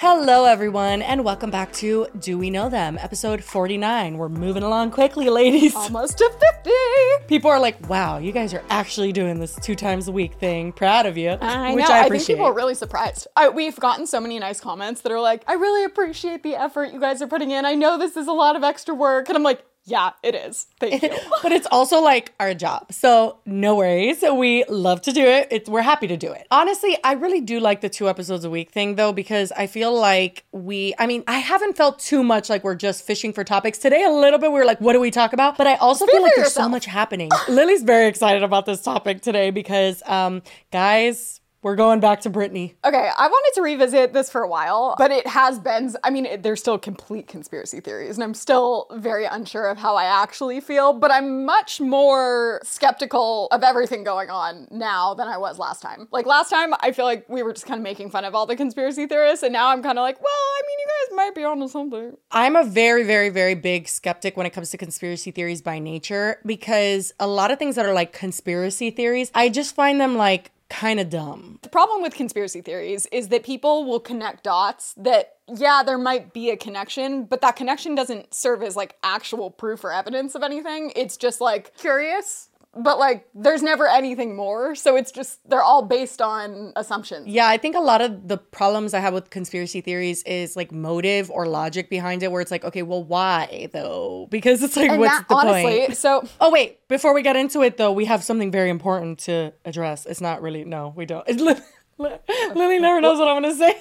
Hello, everyone, and welcome back to Do We Know Them, episode 49. We're moving along quickly, ladies. Almost to 50. People are like, wow, you guys are actually doing this two times a week thing. Proud of you. I which know. I I, think people are really surprised. I, we've gotten so many nice comments that are like, I really appreciate the effort you guys are putting in. I know this is a lot of extra work. And I'm like, yeah, it is. Thank you. but it's also like our job. So no worries. We love to do it. It's, we're happy to do it. Honestly, I really do like the two episodes a week thing though, because I feel like we, I mean, I haven't felt too much like we're just fishing for topics. Today, a little bit, we were like, what do we talk about? But I also Speak feel like for there's so much happening. Lily's very excited about this topic today because, um, guys, we're going back to Britney. Okay, I wanted to revisit this for a while, but it has been, I mean, it, there's still complete conspiracy theories, and I'm still very unsure of how I actually feel, but I'm much more skeptical of everything going on now than I was last time. Like, last time, I feel like we were just kind of making fun of all the conspiracy theorists, and now I'm kind of like, well, I mean, you guys might be onto something. I'm a very, very, very big skeptic when it comes to conspiracy theories by nature because a lot of things that are like conspiracy theories, I just find them like kind of dumb. The problem with conspiracy theories is that people will connect dots that, yeah, there might be a connection, but that connection doesn't serve as like actual proof or evidence of anything. It's just like curious, but like there's never anything more. So it's just, they're all based on assumptions. Yeah, I think a lot of the problems I have with conspiracy theories is like motive or logic behind it, where it's like, okay, well, why though? Because it's like, And what's that, the honestly, point? so Oh wait, before we get into it though, we have something very important to address. It's not really no, we don't. It's Li- Li- Lily never knows what I'm gonna say.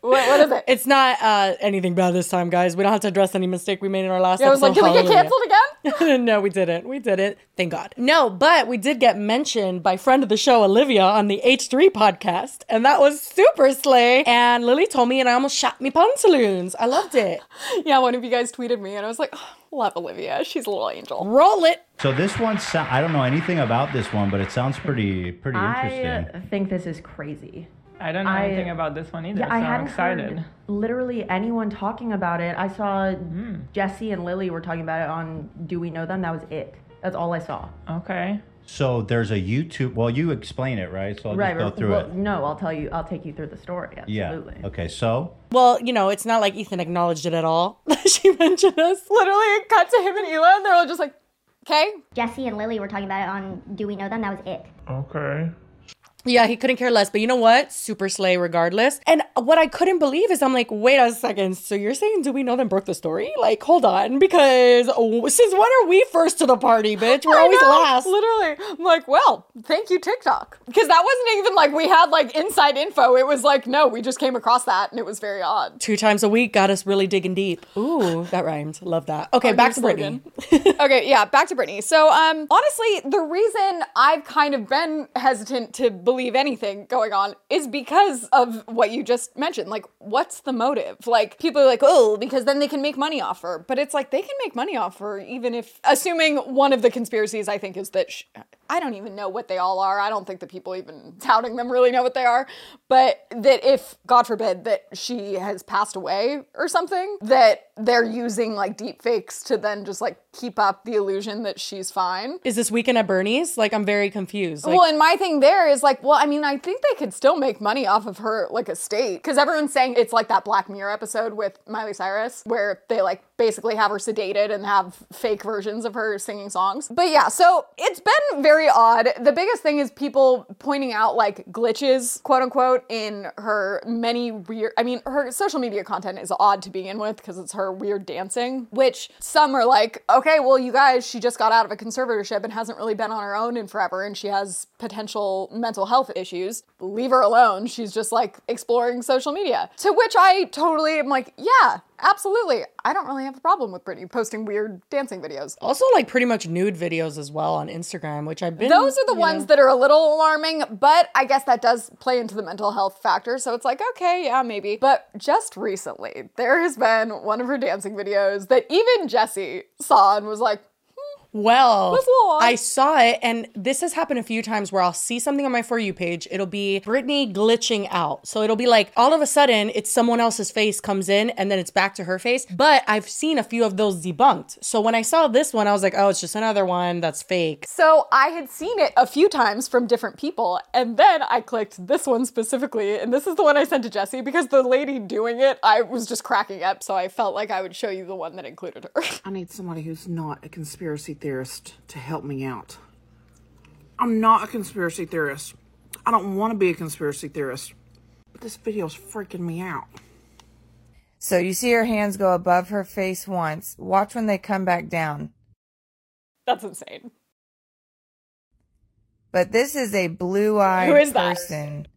what, what is it? It's not uh, anything bad this time, guys. We don't have to address any mistake we made in our last I was like, can we get canceled again? no, we didn't. We didn't. Thank God. No, but we did get mentioned by friend of the show, Olivia, on the H3 podcast, and that was super slay. And Lily told me, and I almost shot me pantaloons. I loved it. yeah, one of you guys tweeted me and I was like, oh, love Olivia. She's a little angel. Roll it. So this one, sou- I don't know anything about this one, but it sounds pretty pretty interesting. I think this is crazy. I don't know I- anything about this one either, Yeah, so I I'm hadn't excited. heard literally anyone talking about it. I saw Hmm. Jessi and Lily were talking about it on Do We Know Them? That was it. That's all I saw. Okay. So there's a YouTube. Well, you explain it, right? So I'll right. just go through well, it. No, I'll tell you. I'll take you through the story. Yeah. Absolutely. Okay. So Well, you know, it's not like Ethan acknowledged it at all. she mentioned us. Literally, it cut to him and Hila and they're all just like, okay. Jessi and Lily were talking about it on Do We Know Them? That was it. Okay. Yeah, he couldn't care less. But you know what? Super slay regardless. And what I couldn't believe is I'm like, wait a second. So you're saying do we know them broke the story? Like, hold on. Because oh, since when are we first to the party, bitch? We're I always know, last. Literally. I'm like, well, thank you, TikTok. Because that wasn't even like we had like inside info. It was like, no, we just came across that and it was very odd. Two times a week got us really digging deep. Ooh, that rhymed. Love that. Okay, Our back new to Britney. okay, yeah, back to Britney. So, um, honestly, the reason I've kind of been hesitant to believe anything going on is because of what you just mentioned. Like, what's the motive? Like, people are like, oh, because then they can make money off her. But it's like they can make money off her even if, assuming one of the conspiracies I think is that sh I don't even know what they all are. I don't think the people even touting them really know what they are. But that if, God forbid, that she has passed away or something, that they're using like deep fakes to then just like keep up the illusion that she's fine. Is this weekend at Bernie's? Like, I'm very confused. Like, well, and my thing there is like, well, I mean, I think they could still make money off of her like estate because everyone's saying it's like that Black Mirror episode with Miley Cyrus where they like basically have her sedated and have fake versions of her singing songs. But yeah, so it's been very odd. The biggest thing is people pointing out like glitches, quote unquote, in her many weird. I mean, her social media content is odd to begin with because it's her weird dancing, which some are like, okay, well, you guys, she just got out of a conservatorship and hasn't really been on her own in forever, and she has potential mental health issues. Leave her alone. She's just like exploring social media. To which I totally am like, yeah, absolutely. I don't really have a problem with Britney posting weird dancing videos. also, like, pretty much nude videos as well on Instagram, which I've been. Those are the ones know- that are a little alarming, but I guess that does play into the mental health factor. So it's like, okay, yeah, maybe. But just recently, there has been one of her dancing videos that even Jessi saw and was like, Well, That's a little odd. I saw it, and this has happened a few times where I'll see something on my For You page. It'll be Britney glitching out. So it'll be like all of a sudden it's someone else's face comes in and then it's back to her face. But I've seen a few of those debunked. So when I saw this one, I was like, oh, it's just another one that's fake. So I had seen it a few times from different people, and then I clicked this one specifically, and this is the one I sent to Jessi because the lady doing it, I was just cracking up, so I felt like I would show you the one that included her. I need somebody who's not a conspiracy theorist to help me out. I'm not a conspiracy theorist. I don't want to be a conspiracy theorist. But this video's freaking me out. So you see her hands go above her face once. Watch when they come back down. That's insane. But this is a blue eyed Who is that? person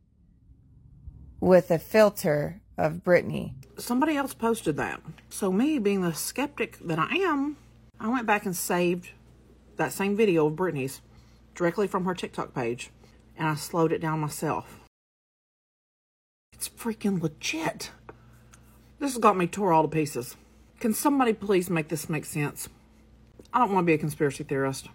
with a filter of Britney. Somebody else posted that. So, me being the skeptic that I am, I went back and saved that same video of Britney's directly from her TikTok page and I slowed it down myself. It's freaking legit. This has got me tore all to pieces. Can somebody please make this make sense? I don't want to be a conspiracy theorist.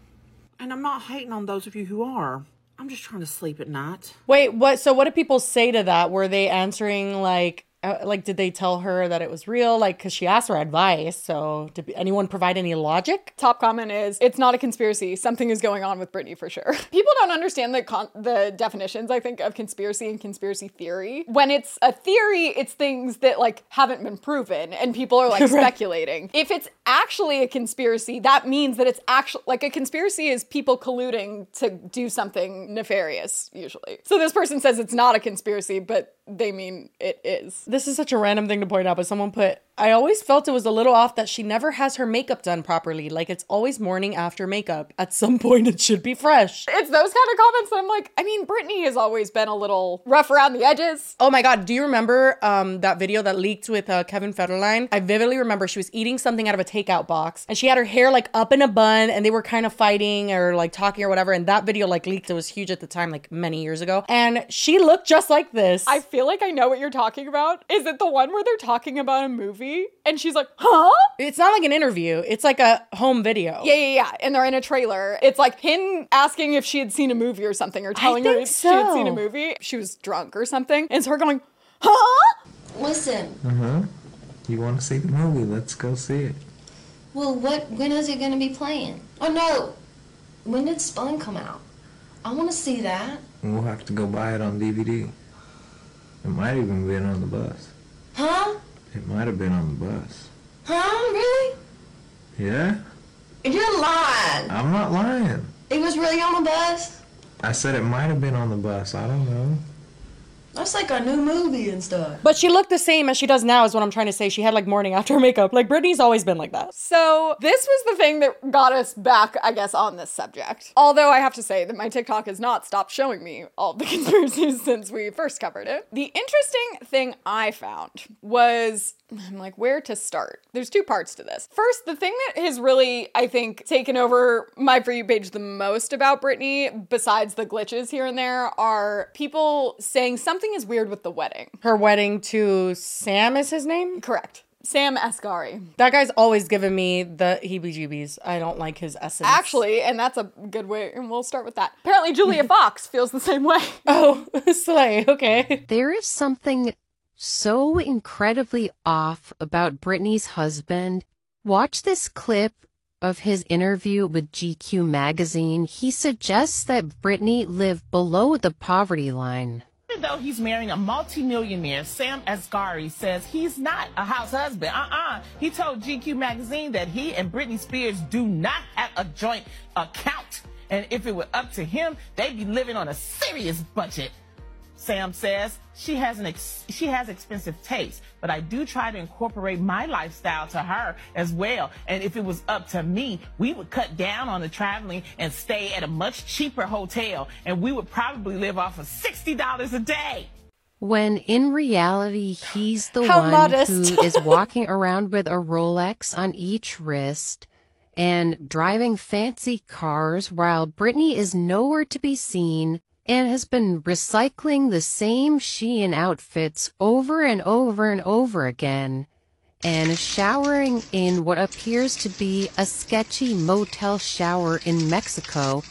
And I'm not hating on those of you who are. I'm just trying to sleep at night. Wait, what? So what do people say to that? Were they answering like, Uh, like, did they tell her that it was real? Like, because she asked for advice. So did anyone provide any logic? Top comment is it's not a conspiracy. Something is going on with Britney for sure. People don't understand the con- the definitions I think of conspiracy and conspiracy theory. When it's a theory, it's things that like haven't been proven and people are like speculating. If it's actually a conspiracy, that means that it's actually like a conspiracy is people colluding to do something nefarious usually. So this person says it's not a conspiracy, but they mean it is. This is such a random thing to point out, but someone put, I always felt it was a little off that she never has her makeup done properly. Like it's always morning after makeup. At some point, it should be fresh. It's those kind of comments that I'm like, I mean, Britney has always been a little rough around the edges. Oh my God, do you remember um, that video that leaked with uh, Kevin Federline? I vividly remember she was eating something out of a takeout box and she had her hair like up in a bun and they were kind of fighting or like talking or whatever. And that video like leaked. It was huge at the time, like many years ago. And she looked just like this. I feel like I know what you're talking about. Is it the one where they're talking about a movie and she's like, huh? it's not like an interview, it's like a home video. Yeah, yeah, yeah. And they're in a trailer. It's like him asking if she had seen a movie or something, or telling her think if she had seen a movie. She was drunk or something. And it's her going, huh? Listen, Uh huh. You want to see the movie? Let's go see it. well, what? When is it going to be playing? Oh no, when did Spun come out? I want to see that. We'll have to go buy it on DVD. It might even been on the bus. Huh? It might have been on the bus. Huh? Really? Yeah? You're lying. I'm not lying. It was really on the bus. I said it might have been on the bus. I don't know. That's like a new movie and stuff. But she looked the same as she does now, is what I'm trying to say. She had like morning after makeup. Like Britney's always been like that. So this was the thing that got us back, I guess, on this subject. Although I have to say that my TikTok has not stopped showing me all the conspiracies since we first covered it. The interesting thing I found was I'm like, where to start? There's two parts to this. First, the thing that has really, I think, taken over my For You page the most about Britney, besides the glitches here and there, are people saying something is weird with the wedding. Her wedding to Sam is his name? Correct. Sam Asghari. That guy's always given me the heebie jeebies. I don't like his essence. Actually, and that's a good way, and we'll start with that. Apparently, Julia Fox feels the same way. Oh, Slay, okay. There is something so incredibly off about Britney's husband. Watch this clip of his interview with GQ magazine. He suggests that Britney live below the poverty line. Even though he's marrying a multimillionaire, Sam Asghari says he's not a house husband. Uh-uh. He told GQ magazine that he and Britney Spears do not have a joint account. And if it were up to him, they'd be living on a serious budget. Sam says she has an ex- she has expensive taste, but I do try to incorporate my lifestyle to her as well. And if it was up to me, we would cut down on the traveling and stay at a much cheaper hotel, and we would probably live off of sixty dollars a day. When in reality, he's the How one modest. who is walking around with a Rolex on each wrist and driving fancy cars while Britney is nowhere to be seen and has been recycling the same Shein outfits over and over and over again. and showering in what appears to be a sketchy motel shower in Mexico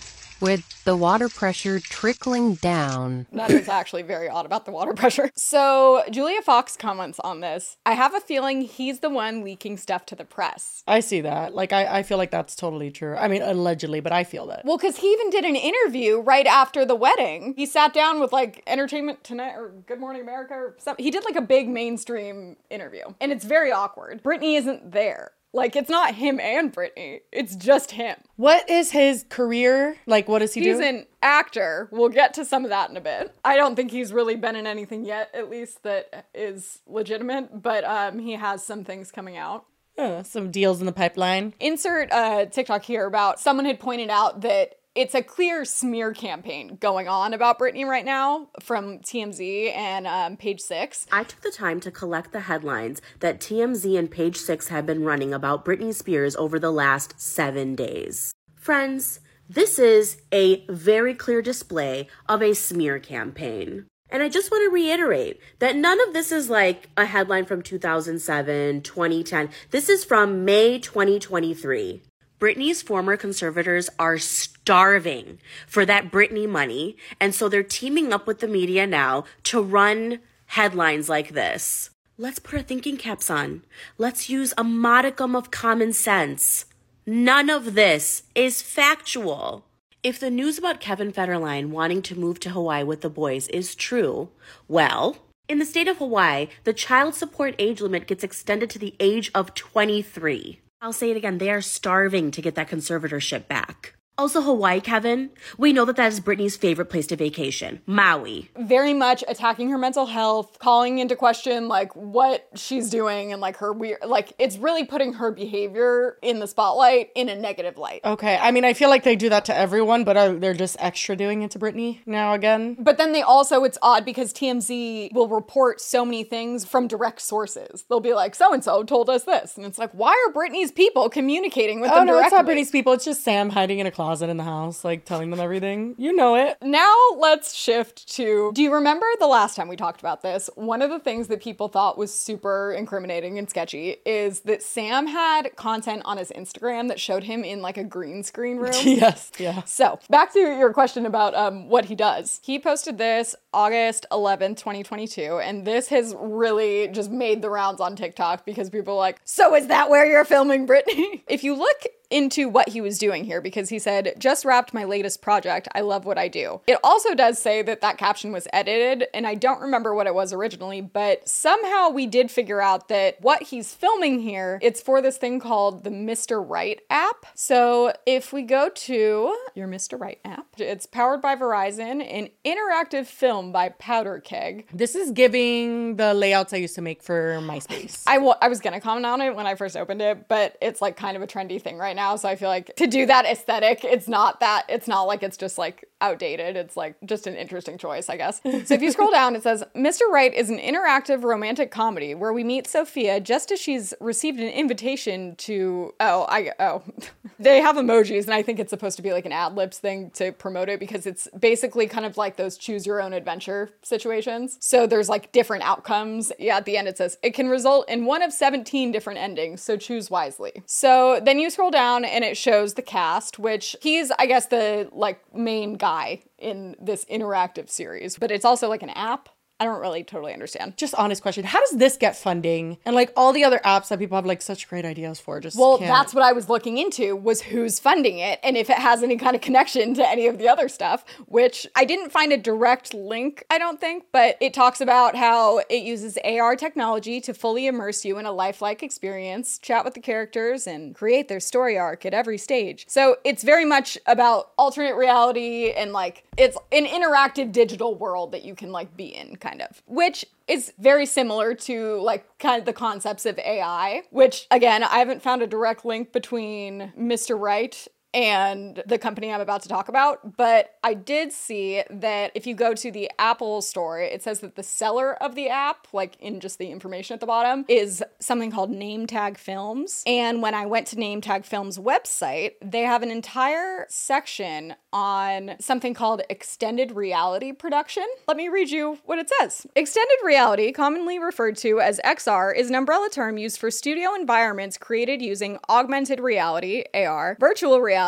with the water pressure trickling down. That is actually very odd about the water pressure. So, Julia Fox comments on this. I have a feeling he's the one leaking stuff to the press. I see that. Like, I, I feel like that's totally true. I mean, allegedly, but I feel that. Well, because he even did an interview right after the wedding. He sat down with like Entertainment Tonight or Good Morning America or something. He did like a big mainstream interview, and it's very awkward. Britney isn't there. Like, it's not him and Britney, it's just him. What is his career? Like, what does he He's do? He's an actor. We'll get to some of that in a bit. I don't think he's really been in anything yet, at least that is legitimate, but um, he has some things coming out. Uh, some deals in the pipeline. Insert a TikTok here about someone had pointed out that it's a clear smear campaign going on about Britney right now from TMZ and um, Page Six. I took the time to collect the headlines that TMZ and Page Six have been running about Britney Spears over the last seven days. Friends, this is a very clear display of a smear campaign. And I just want to reiterate that none of this is like a headline from 2007, 2010. This is from May 2023. Britney's former conservators are starving for that Britney money. And so they're teaming up with the media now to run headlines like this. Let's put our thinking caps on. Let's use a modicum of common sense. None of this is factual. If the news about Kevin Federline wanting to move to Hawaii with the boys is true, well, in the state of Hawaii, the child support age limit gets extended to the age of 23. I'll say it again, they are starving to get that conservatorship back. Also, Hawaii, Kevin, we know that that is Britney's favorite place to vacation Maui. Very much attacking her mental health, calling into question like what she's doing and like her weird, like it's really putting her behavior in the spotlight in a negative light. Okay, I mean, I feel like they do that to everyone, but are, they're just extra doing it to Britney now again. But then they also, it's odd because TMZ will report so many things from direct sources. They'll be like, so and so told us this. And it's like, why are Britney's people communicating with Oh them no, it's not Britney's people. It's just Sam hiding in a closet in the house, like telling them everything. You know it. Now let's shift to do you remember the last time we talked about this? One of the things that people thought was super incriminating and sketchy is that Sam had content on his Instagram that showed him in like a green screen room. yes, yeah. So back to your question about um, what he does. He posted this August 11th, 2022, and this has really just made the rounds on TikTok because people are like, so is that where you're filming Britney? if you look into what he was doing here because he said, just wrapped my latest project. I love what I do. It also does say that that caption was edited, and I don't remember what it was originally, but somehow we did figure out that what he's filming here, it's for this thing called the Mr. Right app. So if we go to your Mr. Right app, it's powered by Verizon, an interactive film by Powder Keg. This is giving the layouts I used to make for MySpace. I, w- I was gonna comment on it when I first opened it, but it's like kind of a trendy thing right now. So I feel like to do that aesthetic, it's not that, it's not like it's just like outdated. It's like just an interesting choice, I guess. So if you scroll down, it says Mr. Right is an interactive romantic comedy where we meet Sophia just as she's received an invitation to, oh, I, oh, they have emojis, and I think it's supposed to be like an ad libs thing to promote it because it's basically kind of like those choose your own adventure situations. So there's like different outcomes. Yeah, at the end it says it can result in one of 17 different endings, so choose wisely. So then you scroll down and it shows the cast, which he's, I guess, the like main guy in this interactive series, but it's also like an app. I don't really totally understand. Just honest question. How does this get funding? And like all the other apps that people have like such great ideas for just Well, can't. that's what I was looking into was who's funding it and if it has any kind of connection to any of the other stuff, which I didn't find a direct link, I don't think, but it talks about how it uses AR technology to fully immerse you in a lifelike experience, chat with the characters and create their story arc at every stage. So, it's very much about alternate reality and like it's an interactive digital world that you can like be in kind of, which is very similar to like kind of the concepts of AI, which again, I haven't found a direct link between Mr. Right and the company I'm about to talk about, but I did see that if you go to the Apple store, it says that the seller of the app, like in just the information at the bottom, is something called Name Tag Films. And when I went to Name Tag Films website, they have an entire section on something called extended reality production. Let me read you what it says. Extended reality, commonly referred to as XR, is an umbrella term used for studio environments created using augmented reality, AR, virtual reality,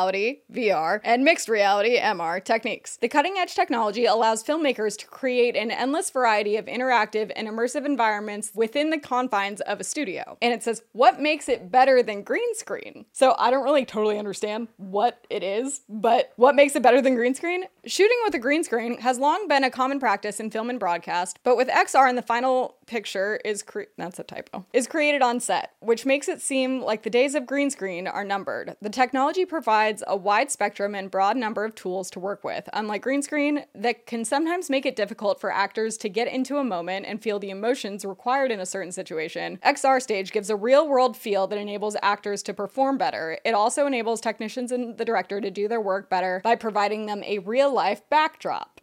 VR, and mixed reality, MR, techniques. The cutting edge technology allows filmmakers to create an endless variety of interactive and immersive environments within the confines of a studio. And it says, what makes it better than green screen? So I don't really totally understand what it is, but what makes it better than green screen? Shooting with a green screen has long been a common practice in film and broadcast, but with XR in the final picture is cre- that's a typo is created on set, which makes it seem like the days of green screen are numbered. The technology provides a wide spectrum and broad number of tools to work with, unlike green screen that can sometimes make it difficult for actors to get into a moment and feel the emotions required in a certain situation. XR stage gives a real-world feel that enables actors to perform better. It also enables technicians and the director to do their work better by providing them a real-life backdrop.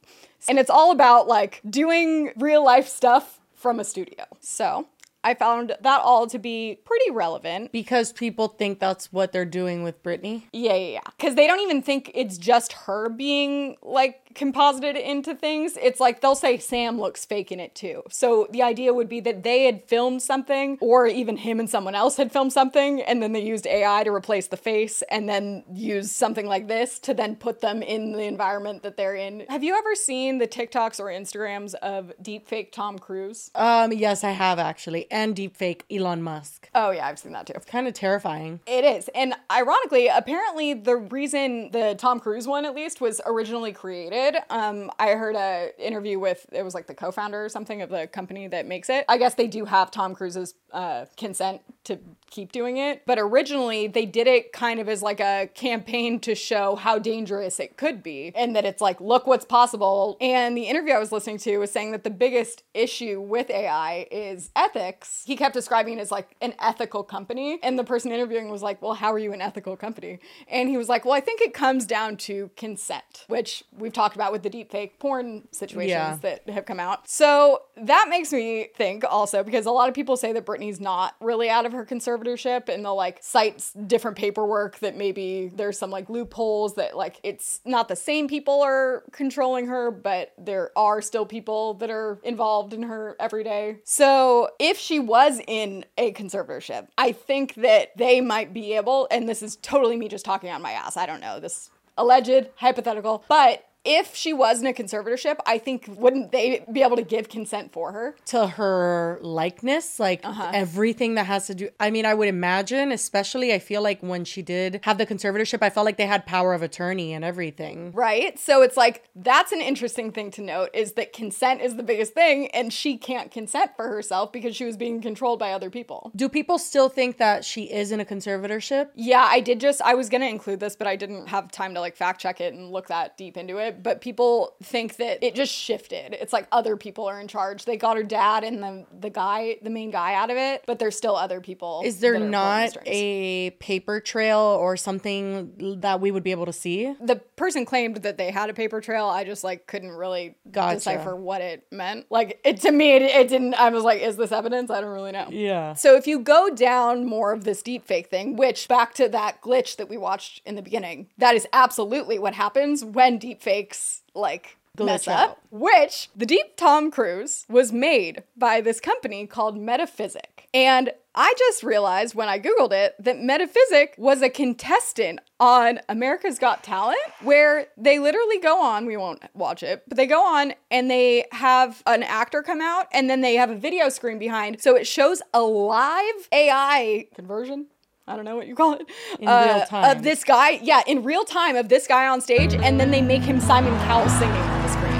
And it's all about like doing real life stuff from a studio. So I found that all to be pretty relevant. Because people think that's what they're doing with Britney. Yeah, yeah, yeah. Because they don't even think it's just her being like composited into things. It's like they'll say Sam looks fake in it too. So the idea would be that they had filmed something, or even him and someone else had filmed something, and then they used AI to replace the face, and then use something like this to then put them in the environment that they're in. Have you ever seen the TikToks or Instagrams of deepfake Tom Cruise? Um, yes, I have actually. And deepfake Elon Musk. Oh, yeah, I've seen that too. It's kind of terrifying. It is. And ironically, apparently, the reason the Tom Cruise one, at least, was originally created. Um, I heard a interview with it was like the co-founder or something of the company that makes it. I guess they do have Tom Cruise's uh, consent to keep doing it, but originally they did it kind of as like a campaign to show how dangerous it could be, and that it's like, look what's possible. And the interview I was listening to was saying that the biggest issue with AI is ethics. He kept describing it as like an ethical company, and the person interviewing was like, well, how are you an ethical company? And he was like, well, I think it comes down to consent, which we've talked about with the deepfake porn situations Yeah. that have come out. So that makes me think also because a lot of people say that Britney's not really out of her conservatorship and they'll like cite different paperwork that maybe there's some like loopholes that like it's not the same people are controlling her, but there are still people that are involved in her every day. So if she was in a conservatorship, I think that they might be able, and this is totally me just talking on my ass. I don't know. This alleged hypothetical, but if she was in a conservatorship, I think wouldn't they be able to give consent for her? To her likeness, like Uh-huh. everything that has to do. I mean, I would imagine, especially, I feel like when she did have the conservatorship, I felt like they had power of attorney and everything. Right? So it's like that's an interesting thing to note is that consent is the biggest thing and she can't consent for herself because she was being controlled by other people. Do people still think that she is in a conservatorship? Yeah, I did just I was going to include this but I didn't have time to like fact check it and look that deep into it, but people think that it just shifted. It's like other people are in charge. They got her dad and the the guy, the main guy out of it, but there's still other people. Is there not a paper trail or something that we would be able to see? the person claimed that they had a paper trail. I just like couldn't really Gotcha. decipher what it meant. Like it to me, it, it didn't. I was like, is this evidence? I don't really know. Yeah. So if you go down more of this deep fake thing, which back to that glitch that we watched in the beginning, that is absolutely what happens when deep fakes like mess up. out. Which the Deep Tom Cruise was made by this company called Metaphysic. And I just realized when I Googled it that Metaphysic was a contestant on America's Got Talent, where they literally go on, we won't watch it, but they go on and they have an actor come out and then they have a video screen behind. So it shows a live AI conversion. I don't know what you call it. In real uh, time. Of this guy, yeah, in real time of this guy on stage, and then they make him Simon Cowell singing on the screen.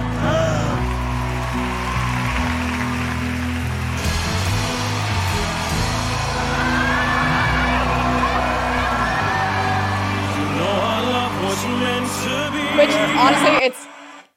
Which honestly, it's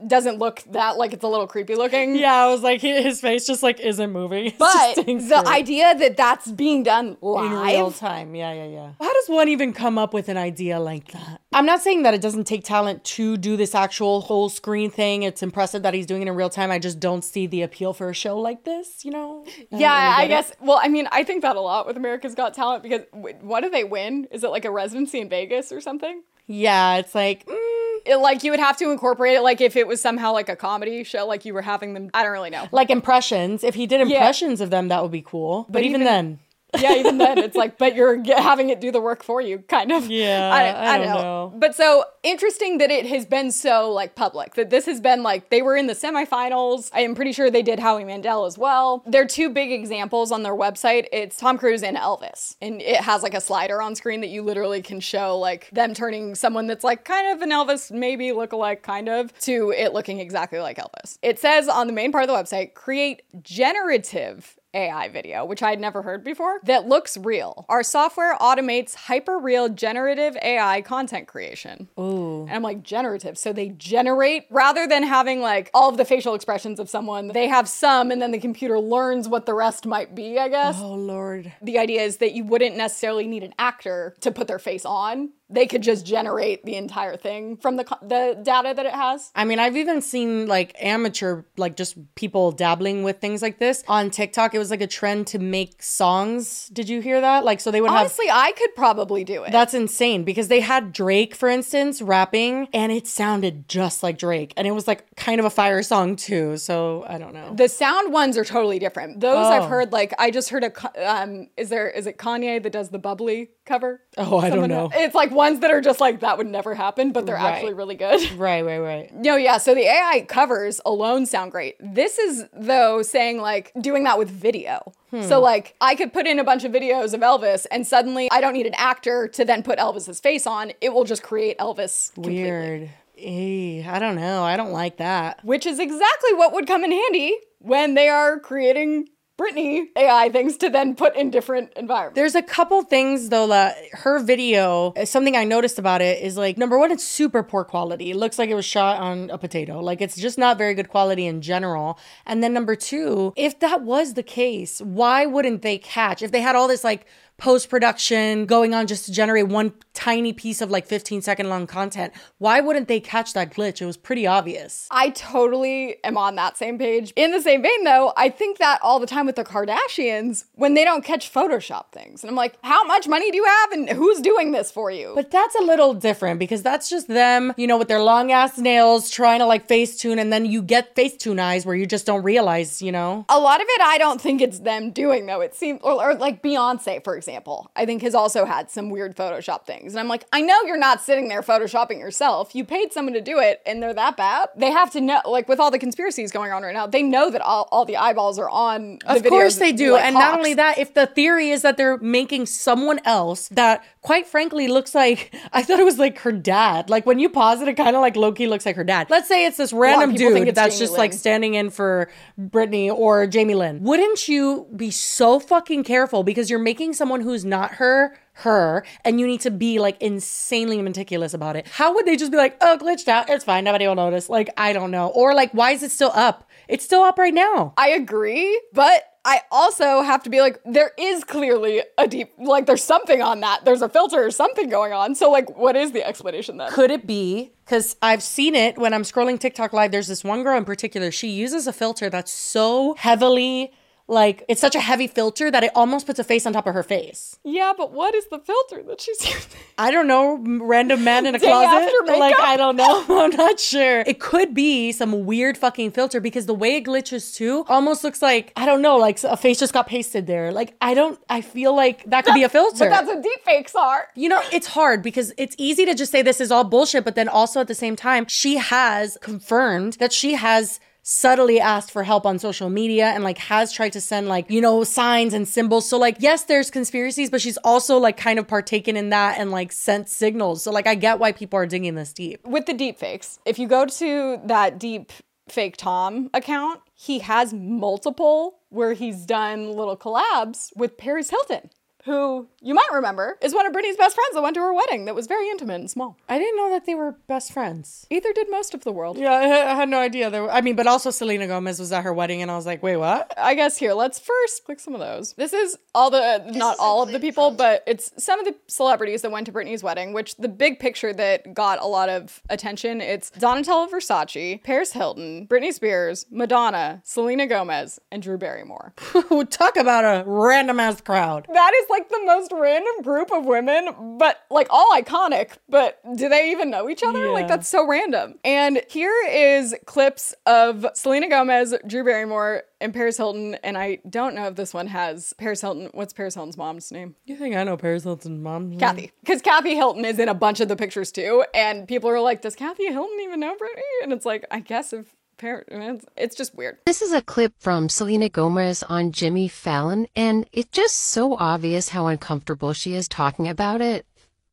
doesn't look that like it's a little creepy looking. Yeah, I was like, his face just like isn't moving. It's But the straight. idea that that's being done live in real time. Yeah, yeah, yeah. How does one even come up with an idea like that? I'm not saying that it doesn't take talent to do this actual whole screen thing. It's impressive that he's doing it in real time. I just don't see the appeal for a show like this, you know? I Yeah, really I get it. guess. Well, I mean, I think that a lot with America's Got Talent because what do they win? Is it like a residency in Vegas or something? Yeah, it's like, mm, It, like you would have to incorporate it, like if it was somehow like a comedy show, like you were having them. I don't really know. like impressions. If he did Yeah. impressions of them, that would be cool. But, But even, even- then, yeah, even then, it's like, but you're having it do the work for you, kind of. Yeah, I, I don't know. But so interesting that it has been so like public. That this has been like they were in the semifinals. I am pretty sure they did Howie Mandel as well. They're two big examples on their website. It's Tom Cruise and Elvis, and it has like a slider on screen that you literally can show like them turning someone that's like kind of an Elvis, maybe look-alike, kind of, to it looking exactly like Elvis. It says on the main part of the website, create generative AI video, which I had never heard before, that looks real. Our software automates hyper real generative AI content creation. Ooh. And I'm like, generative. So they generate, rather than having like all of the facial expressions of someone, they have some and then the computer learns what the rest might be, I guess. Oh, Lord. The idea is that you wouldn't necessarily need an actor to put their face on. They could just generate the entire thing from the, the data that it has. I mean, I've even seen like amateur, like just people dabbling with things like this on TikTok. It was like a trend to make songs. Did you hear that? Like, so they would have. Honestly, I could probably do it. That's insane because they had Drake, for instance, rapping and it sounded just like Drake. And it was like kind of a fire song too. So I don't know. The sound ones are totally different. Those Oh. I've heard like I just heard a um is there is it Kanye that does the bubbly cover? Oh, I don't Someone- know. It's like ones that are just like that would never happen, but they're Right. actually really good. Right, right, right. No, yeah. So the AI covers alone sound great. This is though saying like doing that with video. Hmm. So like I could put in a bunch of videos of Elvis and suddenly I don't need an actor to then put Elvis's face on. It will just create Elvis completely. Weird. I don't know. I don't like that. Which is exactly what would come in handy when they are creating Britney AI things to then put in different environments. There's a couple things though her video, uh, something I noticed about it is like number one, it's super poor quality. It looks like it was shot on a potato. Like it's just not very good quality in general. And then number two, if that was the case, why wouldn't they catch? If they had all this like post production going on just to generate one tiny piece of like 15 second long content, why wouldn't they catch that glitch? It was pretty obvious. I totally am on that same page. In the same vein, though, I think that all the time with the Kardashians when they don't catch Photoshop things. And I'm like, how much money do you have and who's doing this for you? But that's a little different because that's just them, you know, with their long ass nails trying to like face tune, and then you get face tune eyes where you just don't realize, you know? a lot of it, I don't think it's them doing, though. It seems, or, or like Beyonce, for example, I think has also had some weird Photoshop things. And I'm like, I know you're not sitting there Photoshopping yourself. You paid someone to do it and they're that bad. They have to know, like with all the conspiracies going on right now, they know that all, all the eyeballs are on the Of course they do. like and not only that, if the theory is that they're making someone else that quite frankly looks like I thought it was like her dad. Like when you pause it, it kind of like Loki looks like her dad. Let's say it's this random dude that's Jamie just like standing in for Britney or Jamie Lynn. Wouldn't you be so fucking careful because you're making someone who's not her her and you need to be like insanely meticulous about it. How would they just be like, "Oh, glitched out. It's fine. Nobody will notice." Like, I don't know. Or like, why is it still up? It's still up right now. I agree, but I also have to be like, there is clearly a deep, like, there's something on that. There's a filter or something going on. So, like, what is the explanation then? Could it be? Because I've seen it when I'm scrolling TikTok live. There's this one girl in particular. She uses a filter that's so heavily, like, it's such a heavy filter that it almost puts a face on top of her face. Yeah, but what is the filter that she's using? I don't know, random man in a Day closet. Like, I don't know. I'm not sure. It could be some weird fucking filter because the way it glitches too almost looks like, I don't know, like a face just got pasted there. Like, I don't, I feel like that could be a filter. But that's what deep fakes are. You know, it's hard because it's easy to just say this is all bullshit, but then also at the same time, she has confirmed that she has subtly asked for help on social media and like has tried to send like, you know, signs and symbols. So like, yes, there's conspiracies, but she's also like kind of partaken in that and like sent signals. So like, I get why people are digging this deep. With the deep fakes, if you go to that deep fake Tom account, he has multiple where he's done little collabs with Paris Hilton. Who you might remember is one of Britney's best friends that went to her wedding that was very intimate and small. I didn't know that they were best friends. Either did most of the world. Yeah, I I had no idea. There were, I mean, but also Selena Gomez was at her wedding, and I was like, wait, what? I guess here, let's first click some of those. This is all the, not all of the people, but it's some of the celebrities that went to Britney's wedding, which the big picture that got a lot of attention, it's Donatella Versace, Paris Hilton, Britney Spears, Madonna, Selena Gomez, and Drew Barrymore. Talk about a random ass crowd. That is like the most random group of women, but like all iconic. But do they even know each other? Like that's so random. And here is clips of Selena Gomez, Drew Barrymore, and Paris Hilton. And I don't know if this one has Paris Hilton. What's Paris Hilton's mom's name? You think I know Paris Hilton's mom? Kathy. Because Kathy Hilton is in a bunch of the pictures too. And people are like, does Kathy Hilton even know Britney? And it's like, I guess if Paris, it's, it's just weird. This is a clip from Selena Gomez on Jimmy Fallon, and it's just so obvious how uncomfortable she is talking about it.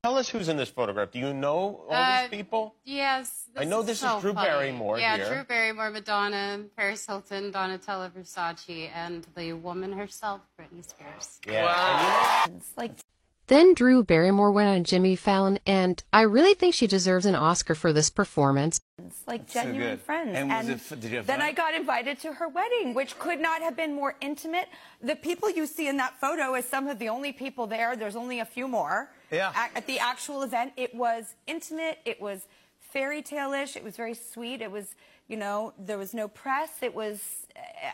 Tell us who's in this photograph. Do you know all Uh, these people? Yes. I know this is so Drew funny. Barrymore Yeah, here. Drew Barrymore, Madonna, Paris Hilton, Donatella Versace, and the woman herself, Britney Spears. Yeah. It's like Then Drew Barrymore went on Jimmy Fallon, and I really think she deserves an Oscar for this performance. like So genuine good. friends. And was it did you have then? I got invited to her wedding, which could not have been more intimate. The people you see in that photo is some of the only people there. There's only a few more. Yeah. At, at the actual event, it was intimate. It was fairy tale-ish. It was very sweet. It was, you know, there was no press. It was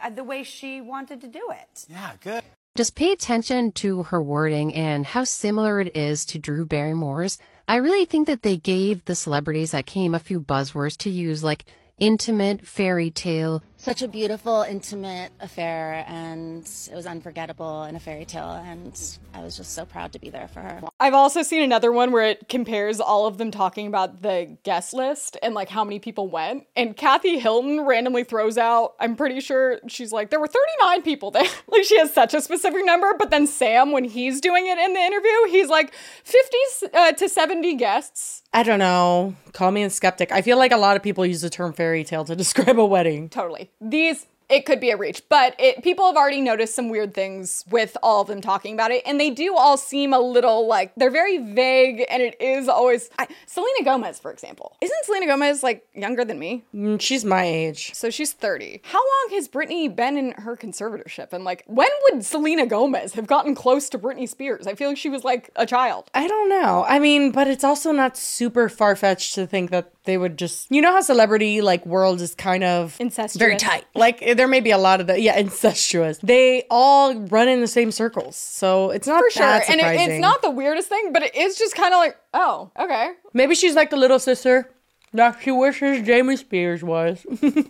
uh, the way she wanted to do it. Yeah, good. Just pay attention to her wording and how similar it is to Drew Barrymore's. I really think that they gave the celebrities that came a few buzzwords to use, like intimate, fairy tale. Such a beautiful, intimate affair, and it was unforgettable and a fairy tale. And I was just so proud to be there for her. I've also seen another one where it compares all of them talking about the guest list and like how many people went. And Kathy Hilton randomly throws out, I'm pretty sure she's like, there were 39 people there. like she has such a specific number. But then Sam, when he's doing it in the interview, he's like 50 uh, to 70 guests. I don't know. Call me a skeptic. I feel like a lot of people use the term fairy tale to describe a wedding. Totally. These it could be a reach, but it, people have already noticed some weird things with all of them talking about it, and they do all seem a little like they're very vague, and it is always I, Selena Gomez, for example. Isn't Selena Gomez like younger than me? Mm, she's my age. So she's 30. How long has Britney been in her conservatorship? And like, when would Selena Gomez have gotten close to Britney Spears? I feel like she was like a child. I don't know. I mean, but it's also not super far fetched to think that they would just, you know, how celebrity like world is kind of Incestuous. very tight. Like there may be a lot of the yeah incestuous. They all run in the same circles, so it's not For sure. that And it, it's not the weirdest thing, but it is just kind of like, oh, okay. Maybe she's like the little sister that she wishes Jamie Spears was.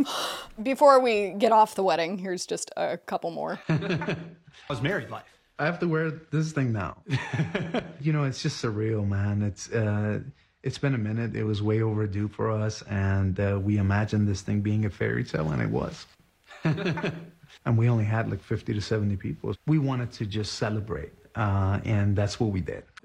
Before we get off the wedding, here's just a couple more. I was married life? I have to wear this thing now. you know, it's just surreal, man. It's uh, it's been a minute. It was way overdue for us, and uh, we imagined this thing being a fairy tale, and it was. and we only had like 50 to 70 people. We wanted to just celebrate, uh, and that's what we did.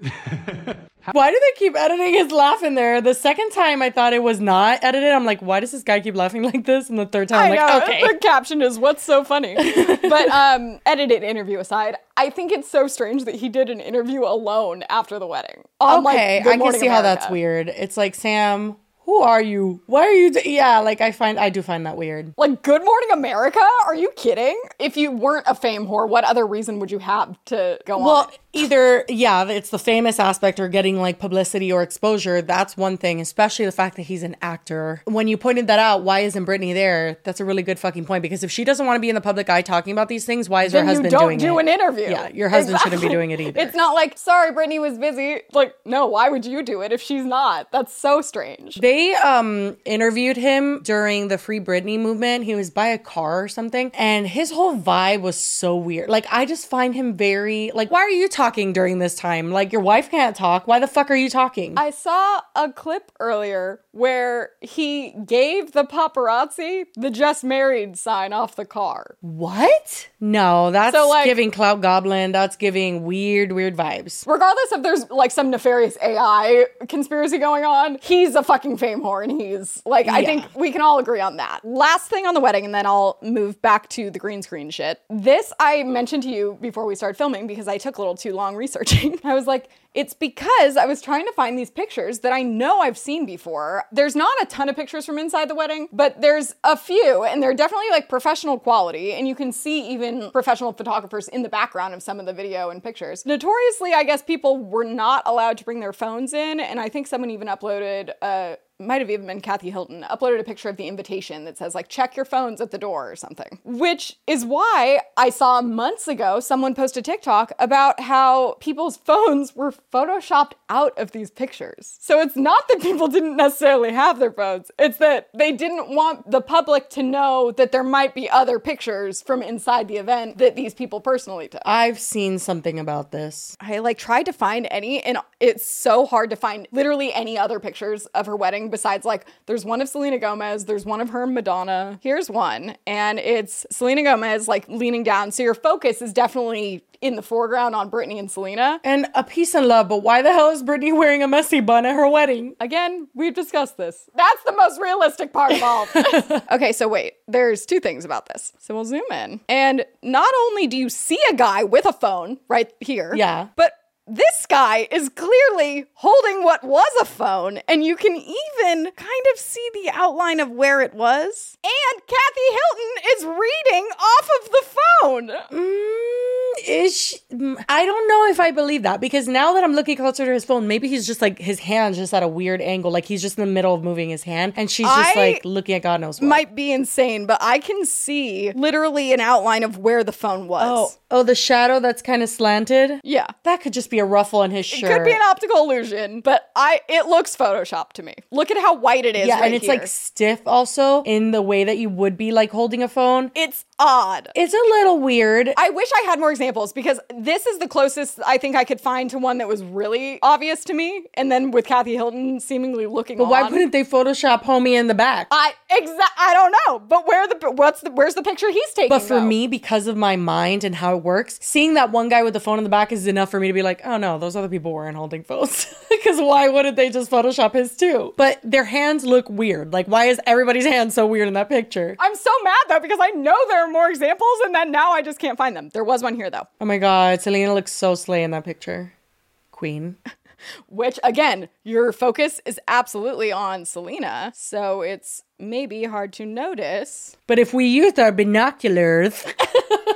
why do they keep editing his laugh in there? The second time I thought it was not edited. I'm like, why does this guy keep laughing like this? And the third time, I'm I like, know. okay. The caption is "What's so funny?" but um, edited interview aside, I think it's so strange that he did an interview alone after the wedding. on, okay, Good I can Morning see how that's weird. It's like Sam, who are you? Why are you? D-? Yeah, like I find I do find that weird. Like Good Morning America? Are you kidding? If you weren't a fame whore, what other reason would you have to go on? Well, either yeah, it's the famous aspect or getting like publicity or exposure. That's one thing, especially the fact that he's an actor. When you pointed that out, why isn't Britney there? That's a really good fucking point because if she doesn't want to be in the public eye talking about these things, why is then her husband you don't doing do it? an interview. Yeah, your husband shouldn't be doing it either. It's not like, sorry, Britney was busy. Like, no, why would you do it if she's not? That's so strange. They um interviewed him during the Free Britney movement. He was by a car or something, and his whole vibe was so weird. Like I just find him very like, why are you talking during this time? Like your wife can't talk. Why the fuck are you talking? I saw a clip earlier where he gave the paparazzi the just married sign off the car. What? No, that's So, like- giving Clout Goblin. That's giving weird, weird vibes. Regardless if there's like some nefarious AI conspiracy going on, he's a fucking fame he's like, I think we can all agree on that. Last thing on the wedding, and then I'll move back to the green screen shit. This I mentioned to you before we started filming because I took a little too long researching. I was like, it's because I was trying to find these pictures that I know I've seen before. There's not a ton of pictures from inside the wedding, but there's a few, and they're definitely like professional quality. And you can see even professional photographers in the background of some of the video and pictures. Notoriously, I guess people were not allowed to bring their phones in, and I think someone even uploaded a might have even been Kathy Hilton, uploaded a picture of the invitation that says, like, check your phones at the door or something. Which is why I saw months ago someone post a TikTok about how people's phones were photoshopped out of these pictures. So it's not that people didn't necessarily have their phones, it's that they didn't want the public to know that there might be other pictures from inside the event that these people personally took. I've seen something about this. I like tried to find any, and it's so hard to find literally any other pictures of her wedding besides like there's one of Selena Gomez, there's one of her Madonna. Here's one, and it's Selena Gomez like leaning down. So your focus is definitely in the foreground on Britney and Selena. And a peace and love, but why the hell is Britney wearing a messy bun at her wedding? Again, we've discussed this. That's the most realistic part of all. okay, so wait, there's two things about this. So we'll zoom in. And not only do you see a guy with a phone right here, Yeah. but this guy is clearly holding what was a phone, and you can even kind of see the outline of where it was. And Kathy Hilton is reading off of the phone. Is she, mm, I don't know if I believe that because now that I'm looking closer to his phone, maybe he's just like his hand's just at a weird angle, like he's just in the middle of moving his hand, and she's just I like looking at God knows what. Might be insane, but I can see literally an outline of where the phone was. Oh, oh, the shadow that's kind of slanted. Yeah. That could just be a ruffle in his shirt. It could be an optical illusion, but I it looks photoshopped to me. Look at how white it is. yeah, right and it's here. like stiff also in the way that you would be like holding a phone. It's odd. It's a little weird. I wish I had more examples because this is the closest I think I could find to one that was really obvious to me. And then with Kathy Hilton seemingly looking But why on. wouldn't they Photoshop homie in the back? I exact I don't know. But where the what's the where's the picture he's taking? But for though? me, because of my mind and how it works, seeing that one guy with the phone in the back is enough for me to be like, oh no, those other people weren't holding phones. Because why wouldn't they just Photoshop his too? But their hands look weird. Like, why is everybody's hand so weird in that picture? I'm so mad though because I know there are more examples and then now I just can't find them. There was one here though. Oh my god, Selena looks so slay in that picture. Queen. Which again, your focus is absolutely on Selena, so it's maybe hard to notice. But if we use our binoculars.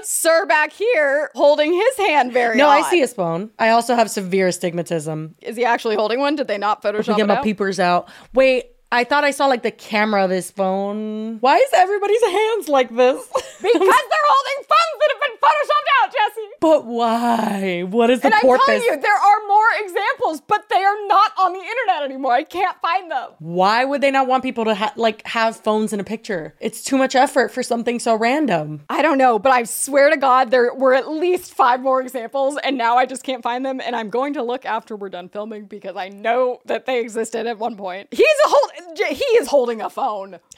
Sir back here holding his hand very no, I see his phone. I also have severe astigmatism. Is he actually holding one? Did they not Photoshop get my out? peepers out. Wait, I thought I saw like the camera of his phone. Why is everybody's hands like this? because they're holding phones that have been photoshopped out, Jessi. But why? What is the and I'm telling you, there are more examples, but they are not on the internet anymore. I can't find them. Why would they not want people to ha- like have phones in a picture? It's too much effort for something so random. I don't know, but I swear to God, there were at least five more examples, and now I just can't find them. And I'm going to look after we're done filming because I know that they existed at one point. He's a hold. He is holding a phone.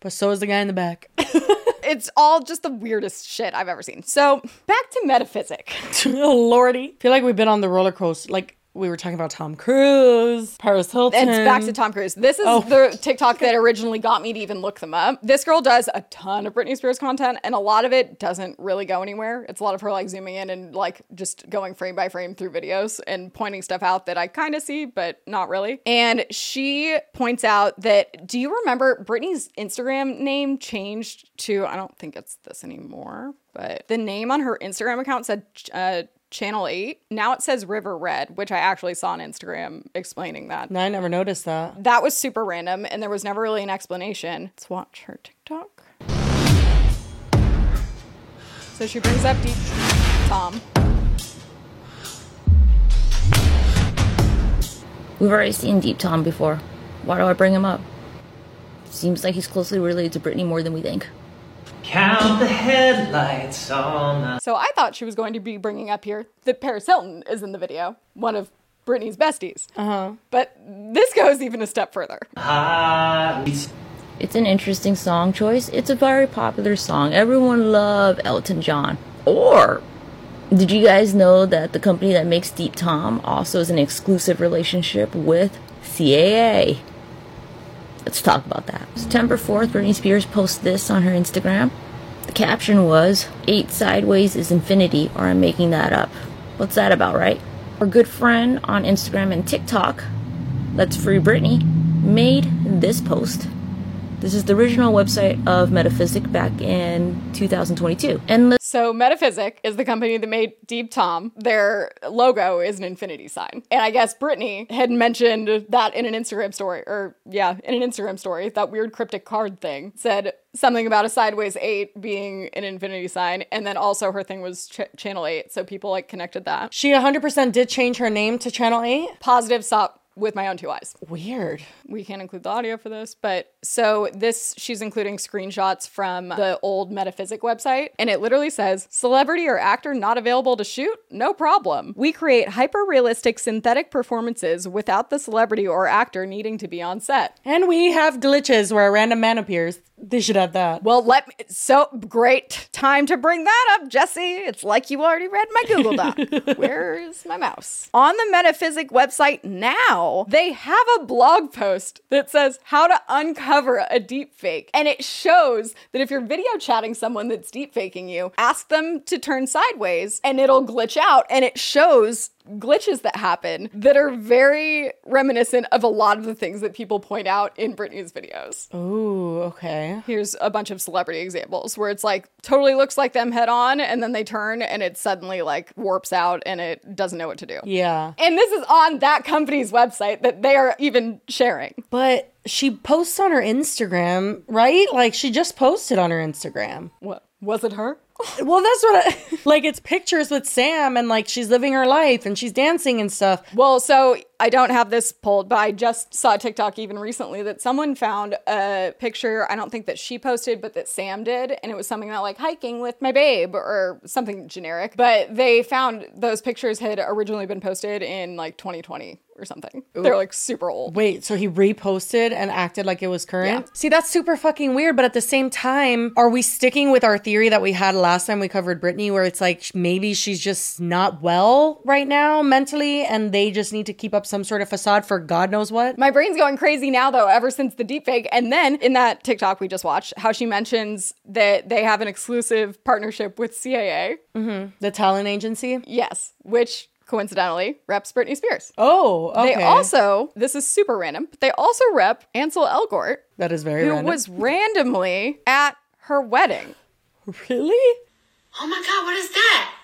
But so is the guy in the back. It's all just the weirdest shit I've ever seen. So back to metaphysic. lordy, I feel like we've been on the roller coaster. Like we were talking about Tom Cruise, Paris Hilton. It's back to Tom Cruise. This is Oh. the TikTok that originally got me to even look them up. This girl does a ton of Britney Spears content, and a lot of it doesn't really go anywhere. It's a lot of her like zooming in and like just going frame by frame through videos and pointing stuff out that I kind of see, but not really. And she points out that do you remember Britney's Instagram name changed to, I don't think it's this anymore, but the name on her Instagram account said, uh, Channel 8. Now it says River Red, which I actually saw on Instagram explaining that. No, I never noticed that. That was super random and there was never really an explanation. Let's watch her TikTok. So she brings up Deep Tom. We've already seen Deep Tom before. Why do I bring him up? Seems like he's closely related to Britney more than we think. Count the headlights all night. So I thought she was going to be bringing up here that Paris Hilton is in the video, one of Britney's besties. Uh huh. But this goes even a step further. It's an interesting song choice. It's a very popular song. Everyone love Elton John. Or did you guys know that the company that makes Deep Tom also is an exclusive relationship with CAA? Let's talk about that. September 4th, Britney Spears posted this on her Instagram. The caption was, Eight sideways is infinity, or I'm making that up. What's that about, right? Our good friend on Instagram and TikTok, Let's Free Britney, made this post. This is the original website of Metaphysic back in 2022. And the So Metaphysic is the company that made Deep Tom. Their logo is an infinity sign. And I guess Britney had mentioned that in an Instagram story, or yeah, in an Instagram story, that weird cryptic card thing said something about a sideways eight being an infinity sign. And then also her thing was ch- channel eight. So people like connected that. She 100% did change her name to Channel 8. Positive stop with my own two eyes. Weird. We can't include the audio for this, but so this she's including screenshots from the old Metaphysic website, and it literally says celebrity or actor not available to shoot? No problem. We create hyper realistic synthetic performances without the celebrity or actor needing to be on set. And we have glitches where a random man appears. They should have that. Well, let me. So great time to bring that up, Jessi. It's like you already read my Google Doc. Where is my mouse? On the Metaphysic website now, they have a blog post that says how to uncover a deep fake. And it shows that if you're video chatting someone that's deep faking you, ask them to turn sideways and it'll glitch out. And it shows glitches that happen that are very reminiscent of a lot of the things that people point out in Britney's videos. Ooh, okay. Here's a bunch of celebrity examples where it's like totally looks like them head on and then they turn and it suddenly like warps out and it doesn't know what to do. Yeah. And this is on that company's website that they are even sharing. But she posts on her Instagram, right? Like she just posted on her Instagram. What? Was it her? well, that's what I like. It's pictures with Sam and like she's living her life and she's dancing and stuff. Well, so I don't have this pulled, but I just saw TikTok even recently that someone found a picture. I don't think that she posted, but that Sam did. And it was something about like hiking with my babe or something generic. But they found those pictures had originally been posted in like 2020 or something. They're like super old. Wait, so he reposted and acted like it was current? Yeah. See, that's super fucking weird. But at the same time, are we sticking with our theory that we had last time we covered Britney, where it's like maybe she's just not well right now mentally and they just need to keep up some sort of facade for God knows what? My brain's going crazy now, though, ever since the deepfake. And then in that TikTok we just watched, how she mentions that they have an exclusive partnership with CAA. Mm-hmm. The talent agency? Yes, which coincidentally reps Britney Spears. Oh, okay. They also, this is super random, but they also rep Ansel Elgort, That is very who random. was randomly at her wedding. Really? Oh my god, what is that?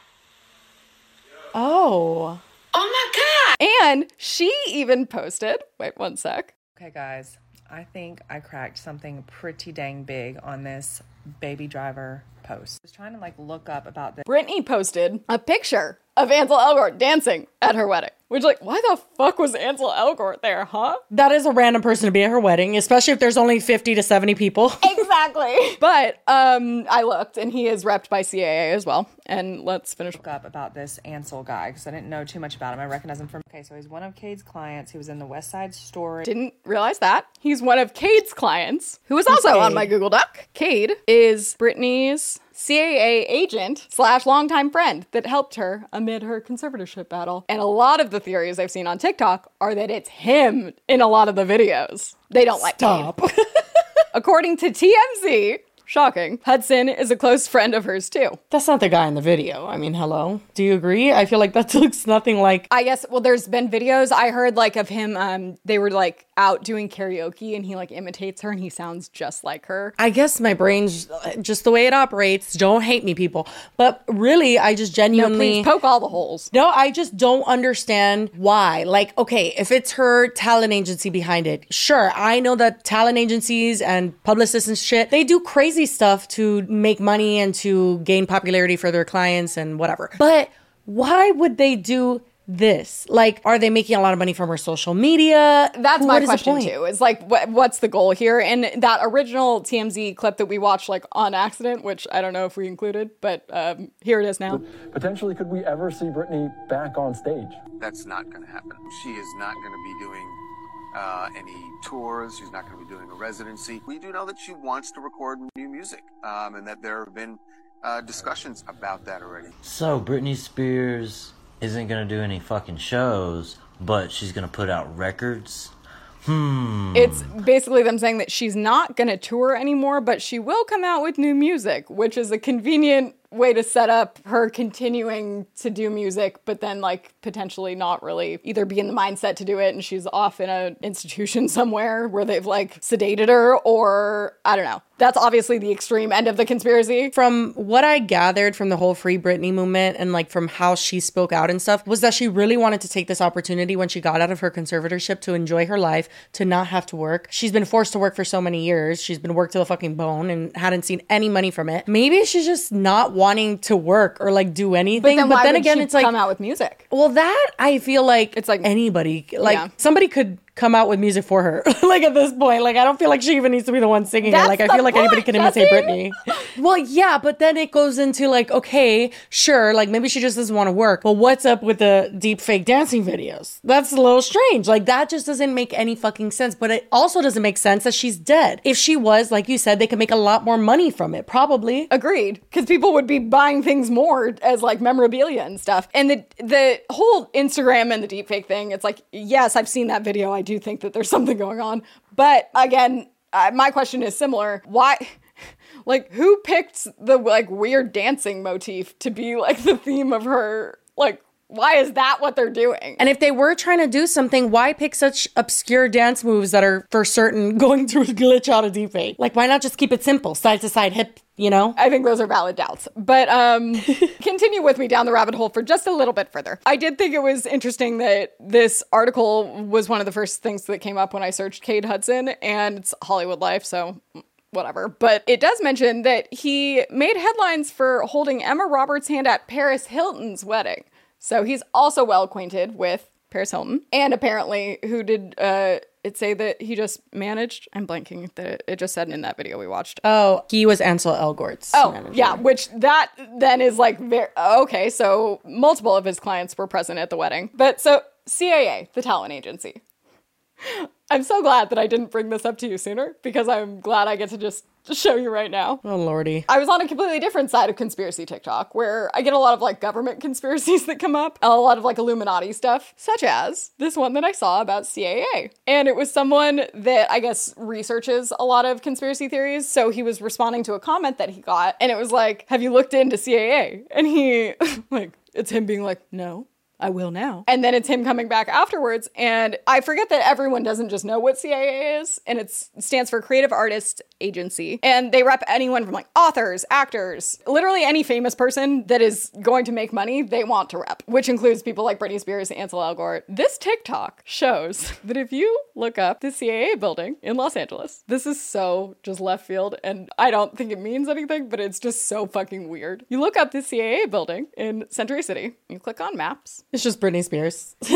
Oh. Oh my god! And she even posted, wait one sec. Okay, guys, I think I cracked something pretty dang big on this baby driver post. I was trying to like look up about this. Britney posted a picture of Ansel Elgort dancing at her wedding. Which, like, why the fuck was Ansel Elgort there, huh? That is a random person to be at her wedding, especially if there's only 50 to 70 people. Exactly. but um, I looked, and he is repped by CAA as well. And let's finish Look up about this Ansel guy because I didn't know too much about him. I recognize him from. Okay, so he's one of Cade's clients. He was in the West Side Story. Didn't realize that. He's one of Cade's clients, who was also on my Google Doc. Cade is Britney's CAA agent slash longtime friend that helped her amid her conservatorship battle. And a lot of the theories I've seen on TikTok are that it's him in a lot of the videos. They don't like Stop. According to TMZ, shocking, Hudson is a close friend of hers too. That's not the guy in the video. I mean, hello. Do you agree? I feel like that looks nothing like. I guess well there's been videos I heard like of him um they were like out doing karaoke and he like imitates her and he sounds just like her. I guess my brain's just the way it operates. Don't hate me, people. But really, I just genuinely. No, please poke all the holes. No, I just don't understand why. Like, okay, if it's her talent agency behind it, sure, I know that talent agencies and publicists and shit, they do crazy stuff to make money and to gain popularity for their clients and whatever. But why would they do this? Like, are they making a lot of money from her social media? That's What my is question too. Is like, what, what's the goal here? And that original TMZ clip that we watched like on accident, which I don't know if we included, but um, here it is now. Potentially, could we ever see Britney back on stage? That's not going to happen. She is not going to be doing uh, any tours. She's not going to be doing a residency. We do know that she wants to record new music, um, and that there have been uh, discussions about that already. So Britney Spears isn't gonna do any fucking shows, but she's gonna put out records. Hmm. It's basically them saying that she's not going to tour anymore, but she will come out with new music, which is a convenient way to set up her continuing to do music, but then like potentially not really either be in the mindset to do it and she's off in an institution somewhere where they've like sedated her or I don't know. That's obviously the extreme end of the conspiracy. From what I gathered from the whole Free Britney movement and like from how she spoke out and stuff, was that she really wanted to take this opportunity when she got out of her conservatorship to enjoy her life, to not have to work. She's been forced to work for so many years. She's been worked to the fucking bone and hadn't seen any money from it. Maybe she's just not wanting to work or like do anything. But then, why would again, it's like come out with music. Well, that I feel like it's like anybody, like Yeah. somebody could come out with music for her. like at this point, like I don't feel like she even needs to be the one singing That's it. Like I feel like anybody can imitate. Britney. well, yeah, but then it goes into like, okay, sure, like maybe she just doesn't want to work. But what's up with the deep fake dancing videos? That's a little strange. Like that just doesn't make any fucking sense. But it also doesn't make sense that she's dead. If she was, like you said, they could make a lot more money from it. Probably. Agreed. Because people would be buying things more as like memorabilia and stuff. And the the whole Instagram and the deepfake thing, it's like, yes, I've seen that video. I do think that there's something going on. But again, uh, my question is similar. Why? Like, who picked the like weird dancing motif to be like the theme of her? Like, why is that what they're doing? And if they were trying to do something, why pick such obscure dance moves that are for certain going to glitch out a deepfake? Like, why not just keep it simple, side to side, hip, you know? I think those are valid doubts. But um continue with me down the rabbit hole for just a little bit further. I did think it was interesting that this article was one of the first things that came up when I searched Cade Hudson and it's Hollywood Life, so whatever. But it does mention that he made headlines for holding Emma Roberts' hand at Paris Hilton's wedding. So he's also well acquainted with Paris Hilton. And apparently, who did uh, it say that he just managed? I'm blanking. That it just said in that video we watched. Oh, he was Ansel Elgort's. Oh, manager. yeah, which that then is like very okay. So multiple of his clients were present at the wedding, but so CAA, the talent agency. I'm so glad that I didn't bring this up to you sooner because I'm glad I get to just show you right now. Oh, lordy. I was on a completely different side of conspiracy TikTok where I get a lot of like government conspiracies that come up, a lot of like Illuminati stuff, such as this one that I saw about CAA. And it was someone that I guess researches a lot of conspiracy theories. So he was responding to a comment that he got, and it was like, Have you looked into CAA? And he, like, it's him being like, No. I will now. And then it's him coming back afterwards. And I forget that everyone doesn't just know what CAA is, and it stands for Creative Artist Agency. And they rep anyone from like authors, actors, literally any famous person that is going to make money, they want to rep, which includes people like Britney Spears, and Ansel Elgort. This TikTok shows that if you look up the CAA building in Los Angeles, this is so just left field. And I don't think it means anything, but it's just so fucking weird. You look up the CAA building in Century City, you click on maps. It's just Britney Spears.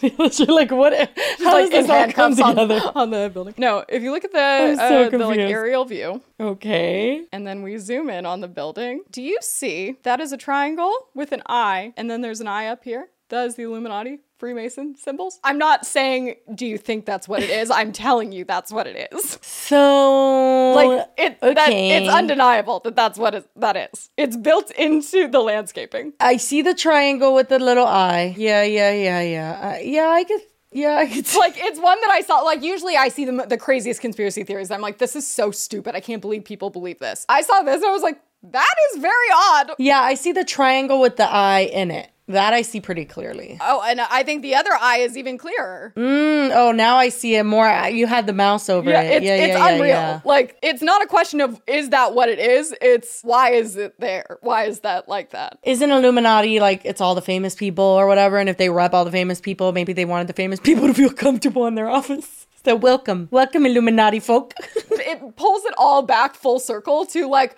You're like, what? How like does this all come handcuffs on- together? on, the building. No, if you look at the, so uh, the like aerial view, Okay. and then we zoom in on the building, do you see that is a triangle with an eye, and then there's an eye up here? That is the Illuminati Freemason symbols. I'm not saying, do you think that's what it is? I'm telling you that's what it is. So, Like it, that, okay. it's undeniable that that's what it, that is. It's built into the landscaping. I see the triangle with the little eye. Yeah, yeah, yeah, yeah. Uh, yeah, I could. Yeah, it's like it's one that I saw. Like usually, I see the the craziest conspiracy theories. I'm like, this is so stupid. I can't believe people believe this. I saw this and I was like, that is very odd. Yeah, I see the triangle with the eye in it. That I see pretty clearly. Oh, and I think the other eye is even clearer. Mm, oh, now I see it more. You had the mouse over Yeah, it. it's, yeah, it's yeah, yeah, unreal. yeah. Like, it's not a question of is that what it is? It's why is it there? Why is that like that? Isn't Illuminati like it's all the famous people or whatever? And if they rep all the famous people, maybe they wanted the famous people to feel comfortable in their office. So welcome, welcome Illuminati folk. it pulls it all back full circle to like,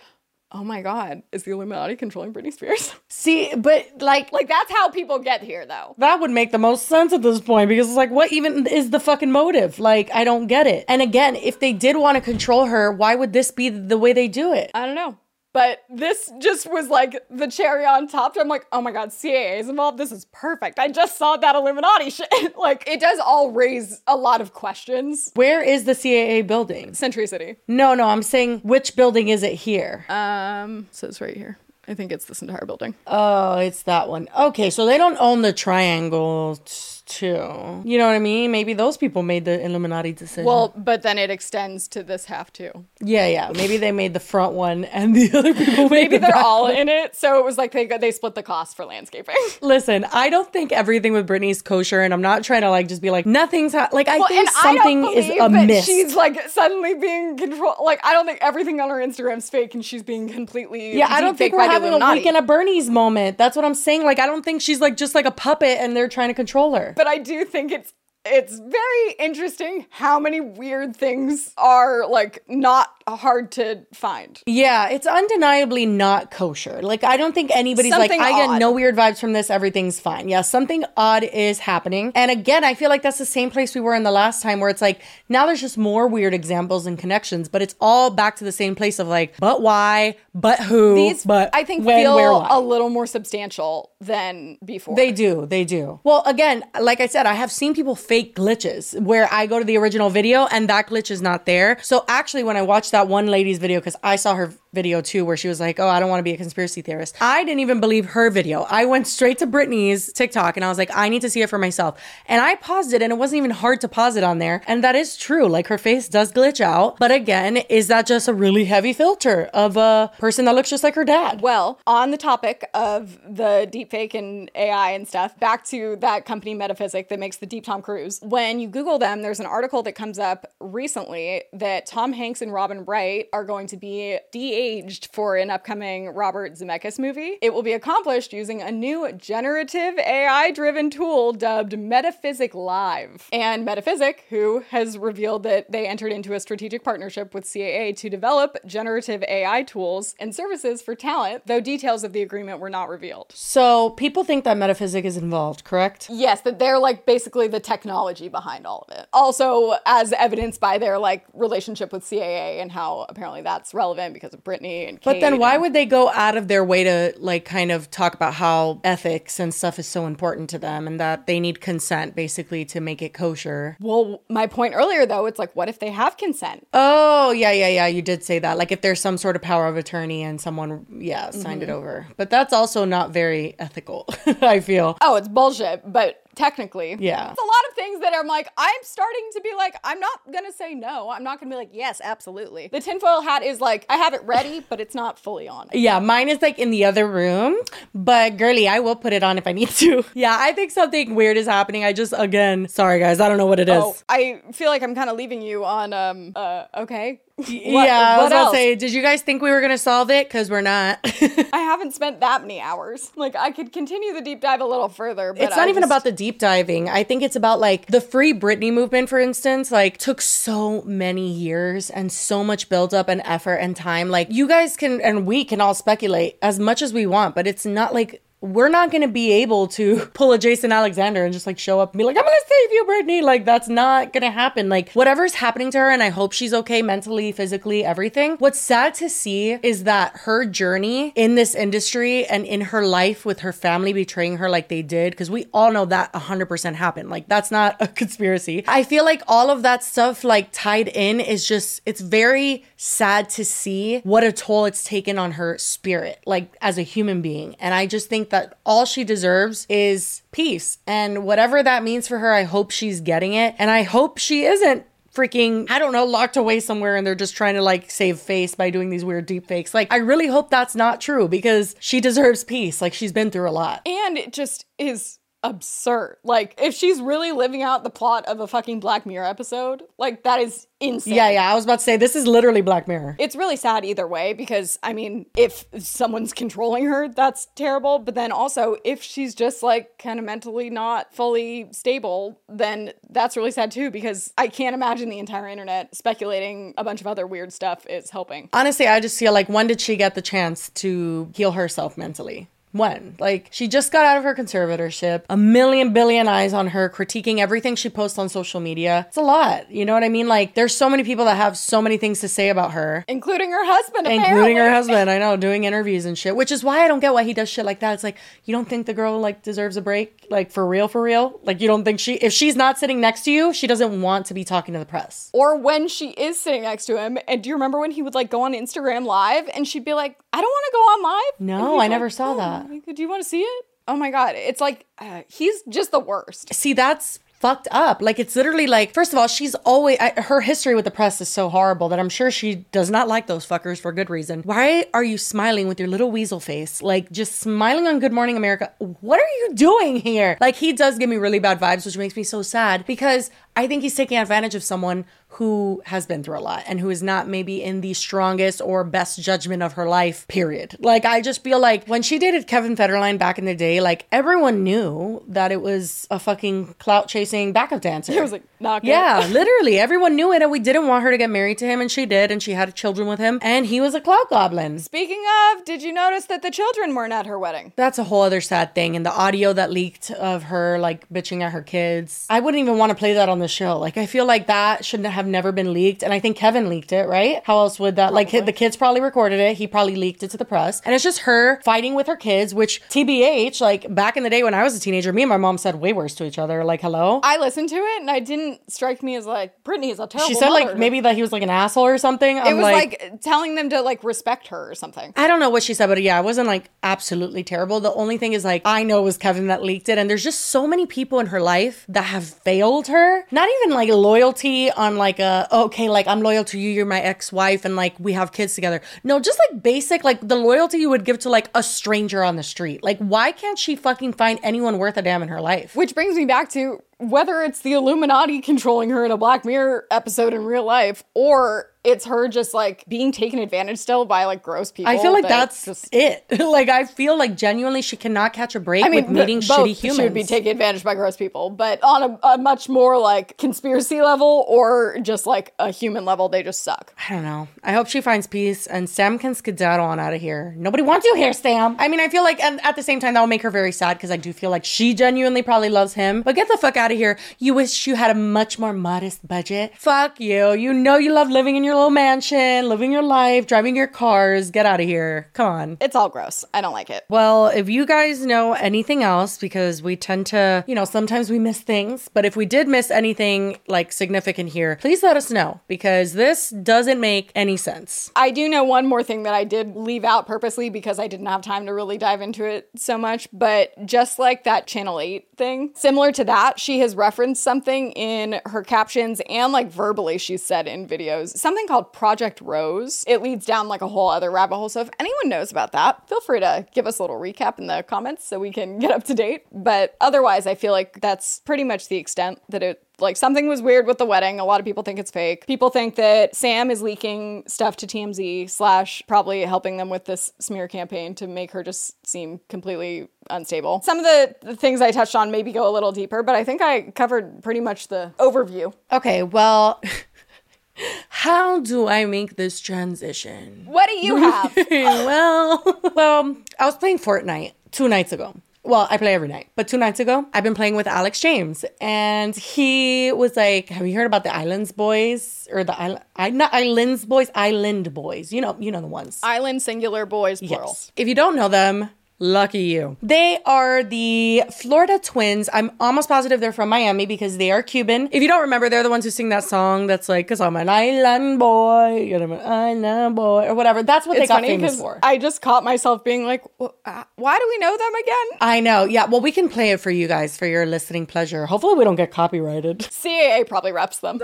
oh my god, is the Illuminati controlling Britney Spears? See, but like, like that's how people get here, though. That would make the most sense at this point because it's like, what even is the fucking motive? Like, I don't get it. And again, if they did want to control her, why would this be the way they do it? I don't know. But this just was like the cherry on top. I'm like, oh my god, CAA is involved. This is perfect. I just saw that Illuminati shit. like, it does all raise a lot of questions. Where is the CAA building? Century City. No, no, I'm saying which building is it here? Um, so it's right here. I think it's this entire building. Oh, it's that one. Okay, so they don't own the triangle t- too. You know what I mean? Maybe those people made the Illuminati decision. Well, but then it extends to this half too. yeah, yeah. Maybe they made the front one and the other people made Maybe the they're all one. in it, so it was like they they split the cost for landscaping. Listen, I don't think everything with Britney's kosher, and I'm not trying to like just be like nothing's ha-. like I Well, think and I something is a miss. She's like suddenly being controlled. Like I don't think everything on her Instagram's fake, and she's being completely. Yeah, I don't think we're having a Illuminati. weekend at Bernie's moment. That's what I'm saying. Like, I don't think she's like just like a puppet and they're trying to control her. But I do think it's it's very interesting how many weird things are like not hard to find. Yeah, it's undeniably not kosher. Like, I don't think anybody's Something like, I odd. get no weird vibes from this. Everything's fine. Yeah, something odd is happening. And again, I feel like that's the same place we were in the last time where it's like, now there's just more weird examples and connections, but it's all back to the same place of like, but why? But who? These but I think when, feel where, a little more substantial than before. They do, they do. Well, again, like I said, I have seen people fake glitches where I go to the original video and that glitch is not there. So actually, when I watched that one lady's video, because I saw her video too, where she was like, "Oh, I don't want to be a conspiracy theorist," I didn't even believe her video. I went straight to Britney's TikTok and I was like, "I need to see it for myself." And I paused it, and it wasn't even hard to pause it on there. And that is true. Like her face does glitch out, but again, is that just a really heavy filter of a person that looks just like her dad? Well, on the topic of the deepfake and AI and stuff, back to that company Metaphysic that makes the Deep Tom Cruise. When you Google them, there's an article that comes up recently that Tom Hanks and Robin Wright are going to be de-aged for an upcoming Robert Zemeckis movie. It will be accomplished using a new generative AI-driven tool dubbed Metaphysic Live. And Metaphysic, who has revealed that they entered into a strategic partnership with CAA to develop generative AI tools and services for talent, though details of the agreement were not revealed. So people think that metaphysic is involved, correct? Yes, that they're like basically the technology behind all of it. Also, as evidenced by their like relationship with CAA and how apparently that's relevant because of And But then why and- would they go out of their way to like kind of talk about how ethics and stuff is so important to them and that they need consent basically to make it kosher? Well, my point earlier though, it's like what if they have consent? Oh, yeah, yeah, yeah, you did say that. Like if there's some sort of power of attorney and someone yeah, signed it Mhm. over. But that's also not very ethical, I feel. Oh, it's bullshit, but technically. Yeah. It's a lot of things that I'm like, I'm starting to be like, I'm not gonna say no. I'm not gonna be like, yes, absolutely. The tinfoil hat is like, I have it ready, but it's not fully on. Yeah, mine is like in the other room, but girly, I will put it on if I need to. Yeah, I think something weird is happening. I just, again, sorry guys, I don't know what it is. Oh, I feel like I'm kind of leaving you on, um, uh, okay. Yeah, I was what gonna else? say, did you guys think we were gonna solve it? Because we're not. I haven't spent that many hours. Like, I could continue the deep dive a little further, but it's not I even just- about the deep diving. I think it's about like the free Britney movement, for instance, like took so many years and so much buildup and effort and time. Like you guys can and we can all speculate as much as we want, but it's not like we're not going to be able to pull a Jason Alexander and just like show up and be like, I'm going to save you, Britney. Like, that's not going to happen. Like, whatever's happening to her, and I hope she's okay mentally, physically, everything. What's sad to see is that her journey in this industry and in her life with her family betraying her like they did, because we all know that 100% happened. Like, that's not a conspiracy. I feel like all of that stuff, like, tied in is just, it's very sad to see what a toll it's taken on her spirit, like, as a human being. And I just think that all she deserves is peace. And whatever that means for her, I hope she's getting it. And I hope she isn't freaking, I don't know, locked away somewhere and they're just trying to like save face by doing these weird deep fakes. Like, I really hope that's not true because she deserves peace. Like, she's been through a lot. And it just is absurd. Like, if she's really living out the plot of a fucking Black Mirror episode, like, that is insane. Yeah, yeah. I was about to say, this is literally Black Mirror. It's really sad either way because, I mean, if someone's controlling her, that's terrible. But then also, if she's just like kind of mentally not fully stable, then that's really sad too because I can't imagine the entire internet speculating a bunch of other weird stuff is helping. Honestly, I just feel like when did she get the chance to heal herself mentally? When? Like, she just got out of her conservatorship, a million billion eyes on her, critiquing everything she posts on social media. It's a lot. You know what I mean? Like, there's so many people that have so many things to say about her. Including her husband, Including her husband, I know, doing interviews and shit, which is why I don't get why he does shit like that. It's like, you don't think the girl, like, deserves a break? Like, for real, for real? Like, you don't think she, if she's not sitting next to you, she doesn't want to be talking to the press. Or when she is sitting next to him, and do you remember when he would like go on Instagram live and she'd be like, I don't want to go on live. No, I never saw "Oh, that. Do you want to see it? Oh my god, it's like uh, he's just the worst. See, that's fucked up. Like it's literally like first of all, she's always I, her history with the press is so horrible that I'm sure she does not like those fuckers for good reason. Why are you smiling with your little weasel face? Like just smiling on Good Morning America. What are you doing here? Like he does give me really bad vibes, which makes me so sad because I think he's taking advantage of someone who has been through a lot and who is not maybe in the strongest or best judgment of her life, period. Like, I just feel like when she dated Kevin Federline back in the day, like, everyone knew that it was a fucking clout chasing backup dancer. It was like not. Yeah, literally. Everyone knew it, and we didn't want her to get married to him, and she did, and she had children with him, and he was a clout goblin. Speaking of, did you notice that the children weren't at her wedding? That's a whole other sad thing. And the audio that leaked of her like bitching at her kids. I wouldn't even want to play that on the show. Like, I feel like that should have never been leaked. And I think Kevin leaked it, right? How else would that? Like, the kids probably recorded it. He probably leaked it to the press. And it's just her fighting with her kids, which TBH, like back in the day when I was a teenager, me and my mom said way worse to each other. Like, hello? I listened to it and I didn't strike me as like Britney is a terrible. She said like maybe that he was like an asshole or something. it I'm was like, telling them to like respect her or something. I don't know what she said, but yeah, it wasn't like absolutely terrible. The only thing is like I know it was Kevin that leaked it, and there's just so many people in her life that have failed her. Not even like loyalty on like a okay, like I'm loyal to you, you're my ex-wife, and like we have kids together. No, just like basic like the loyalty you would give to like a stranger on the street. Like why can't she fucking find anyone worth a damn in her life? Which brings me back to whether it's the Illuminati controlling her in a Black Mirror episode in real life, or it's her just like being taken advantage still by like gross people. I feel like that that's just. it. like I feel like genuinely she cannot catch a break I mean, with meeting th- shitty humans. She would be taken advantage by gross people, but on a, a much more like conspiracy level or just like a human level, they just suck. I don't know. I hope she finds peace and Sam can skedaddle on out of here. Nobody wants you here, Sam. I mean, I feel like, and at the same time, that will make her very sad because I do feel like she genuinely probably loves him. But get the fuck out of here. You wish you had a much more modest budget. Fuck you. You know you love living in your little mansion, living your life, driving your cars. Get out of here. Come on. It's all gross. I don't like it. Well, if you guys know anything else, because we tend to, you know, sometimes we miss things, but if we did miss anything like significant here, please let us know because this doesn't make any sense. I do know one more thing that I did leave out purposely because I didn't have time to really dive into it so much. But just like that Channel 8 thing, similar to that, she has referenced something in her captions and like verbally she's said in videos, something called Project Rose. It leads down like a whole other rabbit hole. So if anyone knows about that, feel free to give us a little recap in the comments so we can get up to date. But otherwise, I feel like that's pretty much the extent that it like something was weird with the wedding. A lot of people think it's fake. People think that Sam is leaking stuff to TMZ slash probably helping them with this smear campaign to make her just seem completely unstable. Some of the, the things I touched on maybe go a little deeper, but I think I covered pretty much the overview. Okay, well, how do I make this transition? What do you have? well, well, I was playing Fortnite two nights ago. Well, I play every night, but two nights ago, I've been playing with Alex James, and he was like, "Have you heard about the Islands Boys or the island? I not Islands Boys, Island Boys? You know, you know the ones. Island singular boys plural. Yes. If you don't know them, lucky you. They are the Florida twins. I'm almost positive they're from Miami because they are Cuban. If you don't remember, they're the ones who sing that song that's like, "Cause I'm an island boy, and I'm an island boy," or whatever. That's what It's they got funny famous because for. I just caught myself being like, "Wh- uh, why do we know them again? I know. Yeah. Well, we can play it for you guys for your listening pleasure. Hopefully, we don't get copyrighted. CAA probably reps them.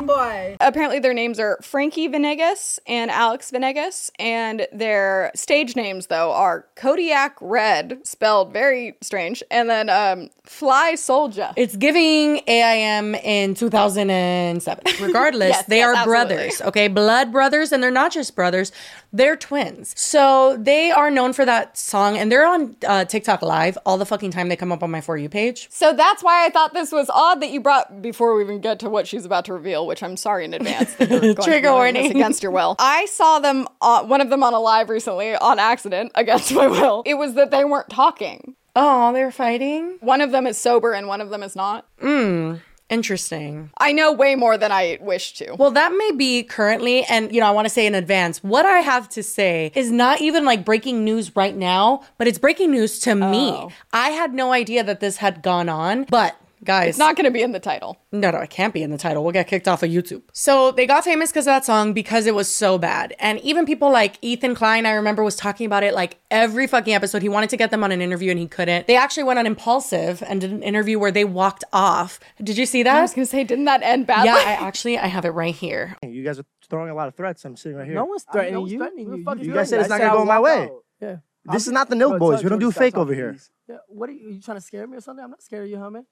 Boy. Apparently, their names are Frankie Venegas and Alex Venegas, and their stage names, though, are Kodiak Red, spelled very strange, and then um, Fly Soldier. It's giving AIM in 2007. Regardless, Yes, they yes, are absolutely. brothers, okay? Blood brothers, and they're not just brothers, they're twins. So they are known for that song, and they're on uh, TikTok Live all the fucking time they come up on my For You page. So that's why I thought this was odd that you brought before we even get to what she's about to reveal, which I'm sorry in advance. Trigger warning. against your will. I saw them, uh, one of them on a live recently on accident against my will. It was that they weren't talking. Oh, they're fighting? One of them is sober and one of them is not. Hmm. Interesting. I know way more than I wish to. Well, that may be currently, and you know, I want to say in advance, what I have to say is not even like breaking news right now, but it's breaking news to me. Oh. I had no idea that this had gone on, but guys. It's not going to be in the title. No, no, it can't be in the title. We'll get kicked off of YouTube. So they got famous because of that song because it was so bad. And even people like Ethan Klein, I remember, was talking about it like every fucking episode. He wanted to get them on an interview and he couldn't. They actually went on Impulsive and did an interview where they walked off. Did you see that? I was going to say, didn't that end badly? Yeah, I actually I have it right here. You guys are throwing a lot of threats. I'm sitting right here. No one's I- threatening no one's you. threatening Who you. fuck You is guys said it's not gonna go my way. out. Yeah. This is not the Milk Boys. We don't do fake over here. Yeah. What are you, you trying to scare me or something? I'm not scared of you, homie.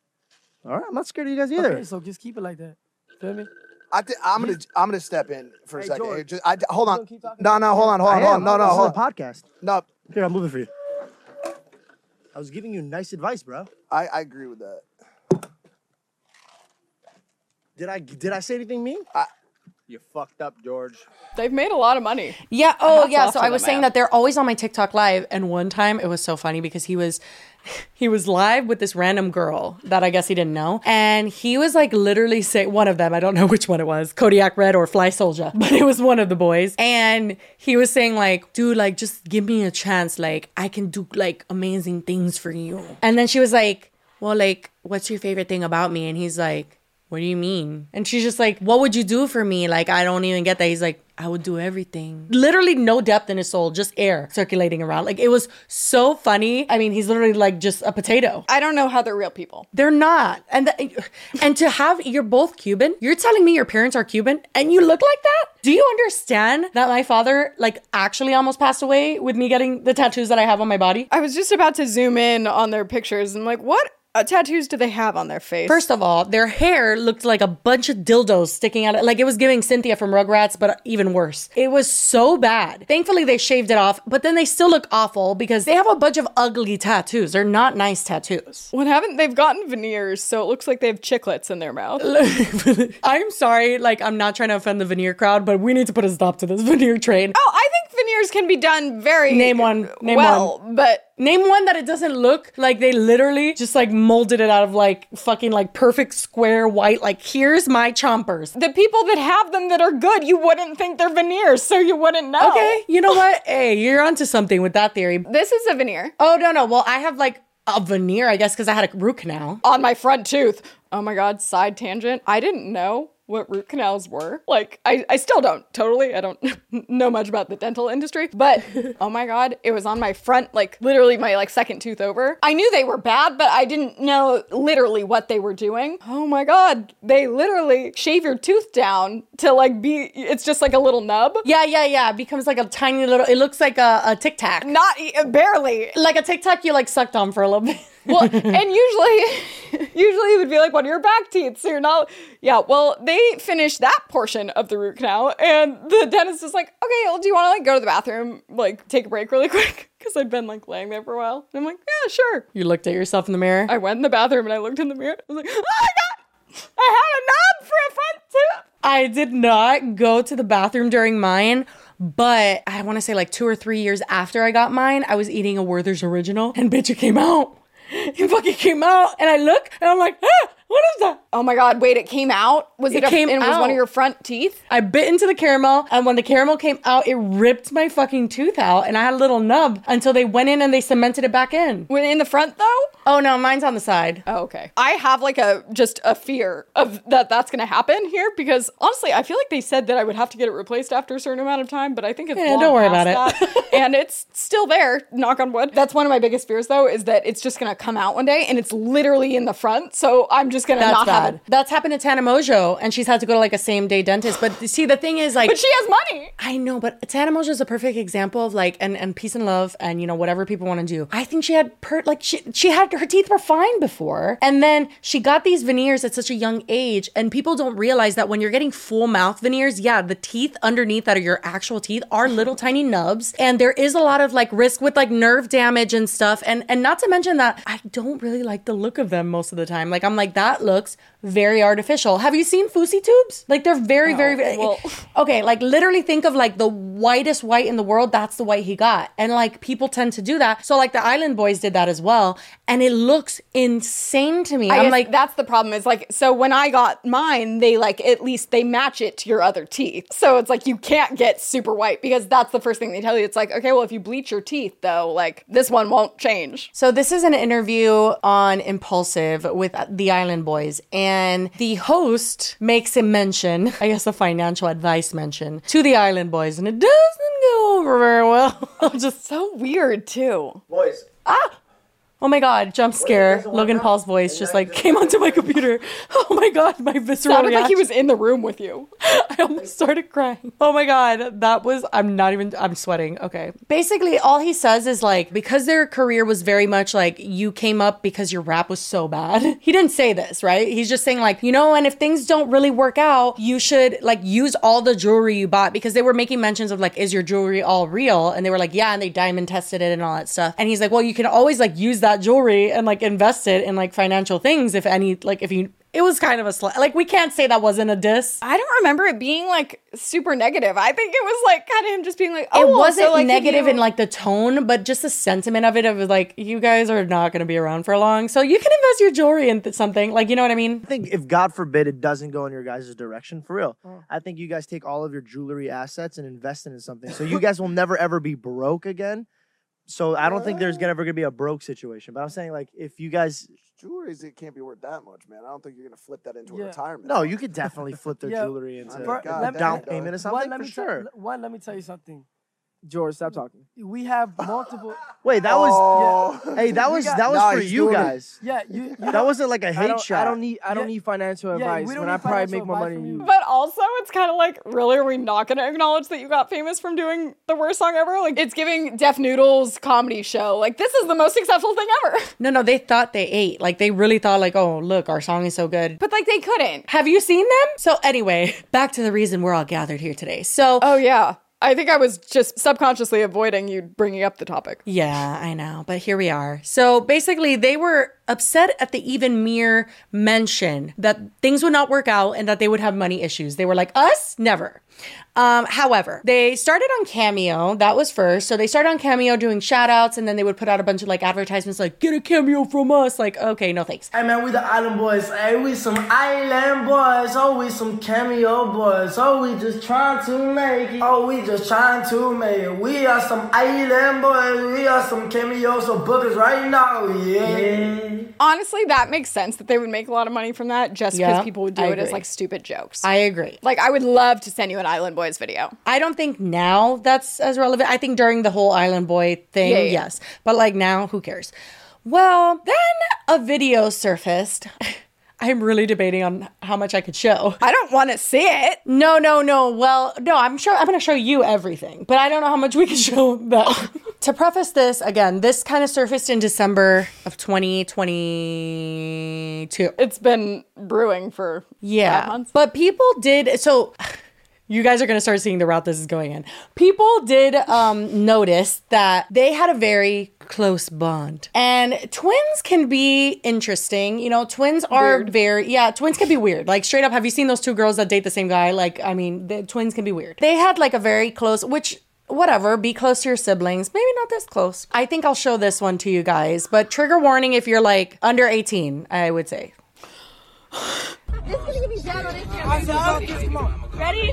All right, I'm not scared of you guys either. Okay, so just keep it like that. Feel me? I th- I'm gonna I'm gonna step in for a Hey, second. George, Here. Just, I, hold on. keep talking? No, no, hold on, hold I on, hold on. am. No, no, This is hold a on. podcast. No, Here, I'm moving for you. I was giving you nice advice, bro. I, I agree with that. Did I did I say anything mean? You fucked up, George. They've made a lot of money. Yeah. Oh, Hats yeah. So I was them, saying man. that they're always on my TikTok live, and one time it was so funny because he was. He was live with this random girl that I guess he didn't know. And he was like literally say one of them, I don't know which one it was, Kodiak Red or Fly Soldier, but it was one of the boys. And he was saying, like, dude, like, just give me a chance. Like, I can do like amazing things for you. And then she was like, Well, like, what's your favorite thing about me? And he's like, what do you mean? And she's just like, what would you do for me? Like, I don't even get that. He's like, I would do everything. Literally no depth in his soul, just air circulating around. Like, it was so funny. I mean, he's literally like just a potato. I don't know how they're real people. They're not. And the, and to have you're both Cuban. You're telling me your parents are Cuban and you look like that? Do you understand that my father like actually almost passed away with me getting the tattoos that I have on my body? I was just about to zoom in on their pictures and like, what uh, tattoos do they have on their face? First of all, their hair looked like a bunch of dildos sticking out. Of like it was giving Cynthia from Rugrats, but even worse. It was so bad. Thankfully, they shaved it off, but then they still look awful because they have a bunch of ugly tattoos. They're not nice tattoos. what haven't they've gotten veneers, so it looks like they have chiclets in their mouth. I'm sorry, like I'm not trying to offend the veneer crowd, but we need to put a stop to this veneer train. Oh, I think veneers can be done very Name one. Name well, one. but Name one that it doesn't look like they literally just like molded it out of like fucking like perfect square white. Like here's my chompers. the people that have them that are good, you wouldn't think they're veneers, so you wouldn't know. Okay, you know what? Hey, you're onto something with that theory. This is a veneer Oh no no. Well, I have like a veneer, I guess, because I had a root canal. on my front tooth. Oh my god, side tangent. I didn't know what root canals were. Like, I, I still don't totally. I don't know much about the dental industry, but oh my god, it was on my front, like literally my like second tooth over. I knew they were bad, but I didn't know literally what they were doing. Oh my god, they literally shave your tooth down to like be, it's just like a little nub. Yeah, yeah, yeah. It becomes like a tiny little. It looks like a, a tic tac. Not barely. Like a tic tac you like sucked on for a little bit. Well, and usually, usually it would be like one of your back teeth. So you're not, yeah. Well, they finished that portion of the root canal, and the dentist is like, okay, well, do you want to like go to the bathroom, like take a break really quick? Because I'd been like laying there for a while. And I'm like, yeah, sure. You looked at yourself in the mirror. I went in the bathroom and I looked in the mirror. I was like, oh my god, I had a knob for a front tooth. I did not go to the bathroom during mine, but I want to say like two or three years after I got mine, I was eating a Werther's original, and bitch, it came out. It fucking came out, and I look, and I'm like, ah, what is that? Oh my god, wait, it came out? Was it, It a, came and it was one of your front teeth? I bit into the caramel, and when the caramel came out, it ripped my fucking tooth out, and I had a little nub until they went in and they cemented it back in. When in the front though? Oh no, mine's on the side. Oh, okay. I have like a just a fear of that that's going to happen here because honestly, I feel like they said that I would have to get it replaced after a certain amount of time, but I think it's Yeah, long don't worry about that. and it's still there. Knock on wood. That's one of my biggest fears though, is that it's just going to come out one day and it's literally in the front. So I'm just going to That's not bad. That's happened to Tana Mongeau, and she's had to go to like a same day dentist. But see, the thing is, like, But she has money. I know, but Tana Mongeau is a perfect example of like, and and peace and love, and you know whatever people want to do. I think she had per like she she had her teeth were fine before, and then she got these veneers at such a young age, and people don't realize that when you're getting full mouth veneers, yeah, the teeth underneath that are your actual teeth are little tiny nubs, and there is a lot of like risk with like nerve damage and stuff, and and not to mention that I don't really like the look of them most of the time. Like I'm like that looks very artificial. Have you seen Fousey tubes? Like they're very, very, oh, very. well- okay, like literally think of like the whitest white in the world. That's the white he got, and like people tend to do that. So like the Island Boys did that as well, and it looks insane to me. I I'm like, that's the problem is like so when I got mine, they like at least they match it to your other teeth. So it's like you can't get super white because that's the first thing they tell you. It's like, okay, well if you bleach your teeth though, like this one won't change. So this is an interview on Impulsive with the Island Boys, and the host makes a mention, I guess a financial advice mention, to the Island Boys, and it doesn't go over very well. Just so weird too. Boys. Ah! Oh my god, jump scare. Logan Paul's voice just like came onto my computer. Oh my god, my visceral Sounded like he was in the room with you. I almost started crying. Oh my god, that was I'm not even I'm sweating. Okay. Basically all he says is like because their career was very much like you came up because your rap was so bad. He didn't say this, right? He's just saying like, you know, and if things don't really work out, you should like use all the jewelry you bought because they were making mentions of like is your jewelry all real? And they were like, yeah, and they diamond tested it and all that stuff. And he's like, well, you can always like use that jewelry and like invest it in like financial things if any like if you it was kind of a sl- like we can't say that wasn't a diss. I don't remember it being like super negative. I think it was like kind of him just being like, oh, it wasn't so, like, negative you- in like the tone, but just the sentiment of it of like you guys are not going to be around for long, so you can invest your jewelry into something. Like you know what I mean? I think if God forbid it doesn't go in your guys' direction, for real, oh. I think you guys take all of your jewelry assets and invest it in something. So you guys will never ever be broke again. So I don't think there's gonna ever gonna be a broke situation. But I'm saying like if you guys Jewelry it can't be worth that much, man. I don't think you're gonna flip that into Yeah. a retirement. no, you could definitely flip their Yeah, jewelry into For- a God down payment or something One, let for me sure. Tell, one, let me tell you something. George, stop talking. We have multiple. Wait, that was hey, that was got- that was Nah, for you doing it. guys. Yeah, you. you That don't- wasn't like a hate don't, shot. I don't need. I don't Yeah. need financial Yeah, advice when I probably make more money than you. But also, it's kind of like, really, are we not going to acknowledge that you got famous from doing the worst song ever? Like, it's giving Def Noodles comedy show. Like, this is the most successful thing ever. No, no, they thought they ate. Like they really thought like, oh, look, our song is so good. But like, they couldn't. Have you seen them? So anyway, back to the reason we're all gathered here today. So Oh yeah, I think I was just subconsciously avoiding you bringing up the topic. Yeah, I know, but here we are. So basically, they were upset at the even mere mention that things would not work out and that they would have money issues. They were like, us? Never. Um, however, they started on Cameo. That was first. So they started on Cameo doing shout outs and then they would put out a bunch of like advertisements like, get a cameo from us. Like, okay, no thanks. Hey man, we the Island Boys. Hey, we some Island Boys. Oh, we some cameo boys. Oh, we just trying to make it. Oh, we just trying to make it. We are some Island Boys. We are some cameo. So book us right now. Yeah. Honestly, that makes sense that they would make a lot of money from that just because Yeah, people would do I it as like stupid jokes. I agree. like, I would love to send you an Island Boys video. I don't think now that's as relevant. I think during the whole Island Boy thing, Yeah, yeah. yes. But like now, who cares? Well, then a video surfaced. I'm really debating on how much I could show. I don't want to see it. No, no, no. Well, no, I'm sure I'm going to show you everything, but I don't know how much we can show that. to preface this, again, this kind of surfaced in December of 2022. It's been brewing for Yeah. five months. But people did so you guys are going to start seeing the route this is going in. People did um notice that they had a very close bond. And twins can be interesting. You know, twins are Weird. very yeah, twins can be weird. Like straight up, have you seen those two girls that date the same guy? Like I mean, the twins can be weird. They had like a very close which Whatever, be close to your siblings. Maybe not this close. I think I'll show this one to you guys, but trigger warning if you're like under 18, I would say. This is gonna be down on. Instagram. Ready?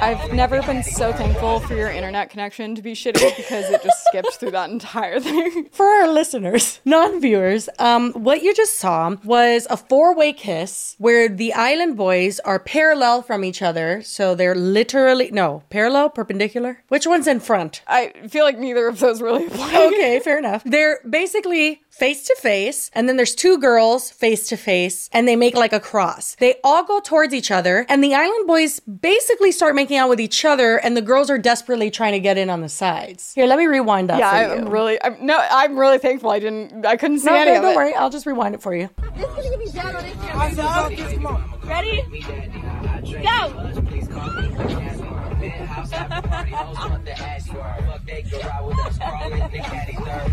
I've never been so thankful for your internet connection to be shitty because it just skipped through that entire thing. for our listeners, non-viewers, um, what you just saw was a four-way kiss where the island boys are parallel from each other. So they're literally no parallel, perpendicular. Which one's in front? I feel like neither of those really apply. Okay, fair enough. They're basically face to face, and then there's two girls face to face, and they make like a cross. They all go towards each other, and the island boys basically start making out with each other, and the girls are desperately trying to get in on the sides. Here, let me rewind that. yeah, for I'm you. really, I'm, no, I'm really thankful. I didn't, I couldn't see No, any no, of don't it. worry. I'll just rewind it for you. This is gonna be down on Instagram. Ready? Go!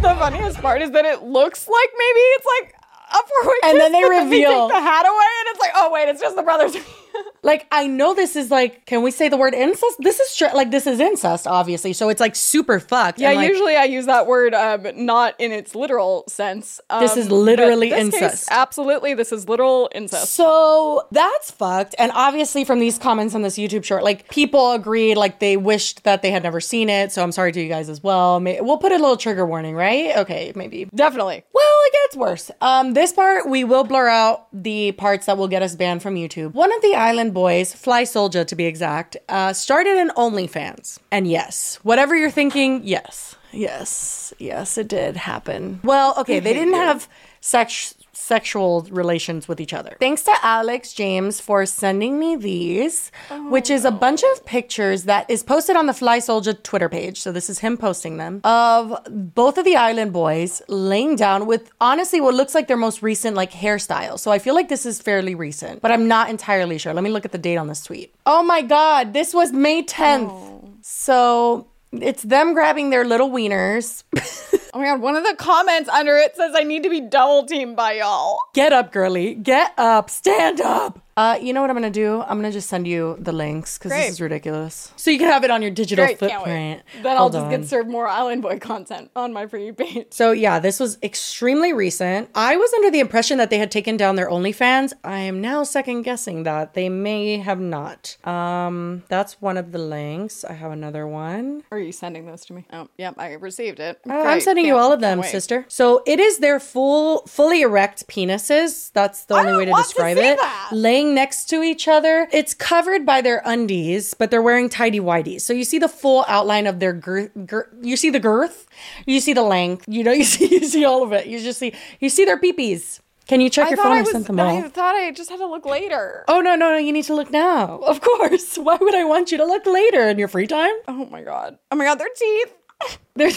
The funniest part is that it looks like maybe it's like a four-way And kiss, then they reveal. the hat away, and it's like, oh wait, it's just the brothers. Like I know this is like, can we say the word incest? This is like this is incest, obviously. So it's like super fucked. Yeah, like, usually I use that word um, not in its literal sense. This um, is literally this case, incest. absolutely, this is literal incest. So that's fucked. And obviously, from these comments on this YouTube short, like people agreed, like they wished that they had never seen it. So I'm sorry to you guys as well. May- we'll put a little trigger warning, right? Okay, maybe. Definitely. Well, it gets worse. Um, this part we will blur out the parts that will get us banned from YouTube. One of the island boys, Flyysoulja to be exact, uh, started an OnlyFans. And yes, whatever you're thinking, yes, yes, yes, it did happen. Well, okay, they didn't have sex sexual relations with each other. Thanks to Alex James for sending me these, which is a bunch of pictures that is posted on the Flyysoulja Twitter page. So this is him posting them of both of the island boys laying down with honestly what looks like their most recent like hairstyle. So I feel like this is fairly recent, but I'm not entirely sure. Let me look at the date on this tweet. Oh my god, this was May 10th. So it's them grabbing their little wieners. Oh my god, one of the comments under it says I need to be double teamed by y'all. Get up, girly. Get up. Stand up. Uh, you know what I'm gonna do? I'm gonna just send you the links because Great. this is ridiculous. So you can have it on your digital Great, footprint. Then I'll Hold just on. get served more Island Boy content on my free page. So yeah, this was extremely recent. I was under the impression that they had taken down their OnlyFans. I am now second guessing that they may have not. Um, that's one of the links. I have another one. Are you sending those to me? Oh, yep, I received it. Oh, I'm sending you can't- all of them, sister. So it is their full, fully erect penises. That's the only way to want to describe see it. that. Laying next to each other. It's covered by their undies, but they're wearing tidy whities. So you see the full outline of their girth. Gir- you see the girth. You see the length. You know, you see you see all of it. You just see you see their peepees. Can you check I your phone? I I, sent them all. I thought I just had to look later. Oh no no no! You need to look now. Of course. Why would I want you to look later in your free time? Oh my god. Oh my god, their teeth. They're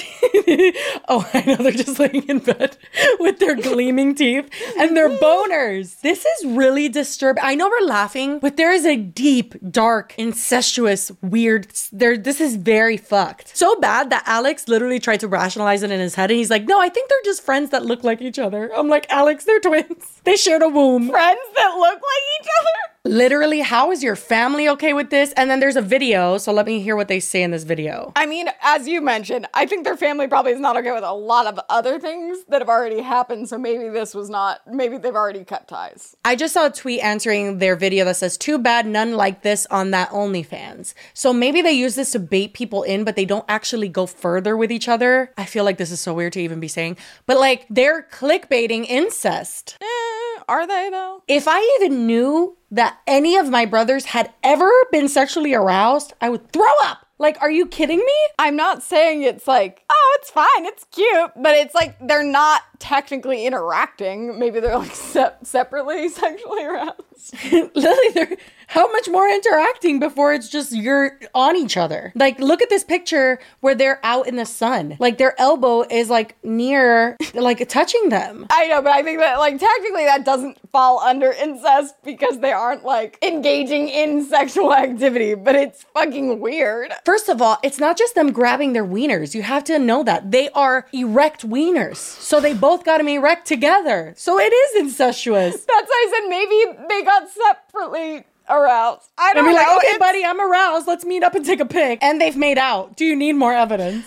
oh, I know they're just laying in bed with their gleaming teeth and their boners. This is really disturbing. I know we're laughing, but there is a deep, dark, incestuous, weird. There, this is very fucked. So bad that Alex literally tried to rationalize it in his head, and he's like, "No, I think they're just friends that look like each other." I'm like, Alex, they're twins. They shared a womb. Friends that look like each other. Literally, how is your family okay with this? And then there's a video, so let me hear what they say in this video. I mean, as you mentioned, I think their family probably is not okay with a lot of other things that have already happened. So maybe this was not, maybe they've already cut ties. I just saw a tweet answering their video that says, Too bad none like this on that OnlyFans. So maybe they use this to bait people in, but they don't actually go further with each other. I feel like this is so weird to even be saying, but like they're clickbaiting incest. Eh, are they though? If I even knew that any of my brothers had ever been sexually aroused, I would throw up. Like, are you kidding me? I'm not saying it's like, oh, it's fine, it's cute, but it's like they're not technically interacting. Maybe they're like se- separately sexually aroused. Lily, they're how much more interacting before it's just you're on each other? Like, look at this picture where they're out in the sun. Like, their elbow is like near, like touching them. I know, but I think that like technically that doesn't fall under incest because they aren't like engaging in sexual activity, but it's fucking weird. First of all, it's not just them grabbing their wieners. You have to know that they are erect wieners. So they both got them erect together. So it is incestuous. That's why I said maybe they got separately aroused. I And don't be know. like, okay, It's- buddy, I'm aroused. Let's meet up and take a pic. And they've made out. Do you need more evidence?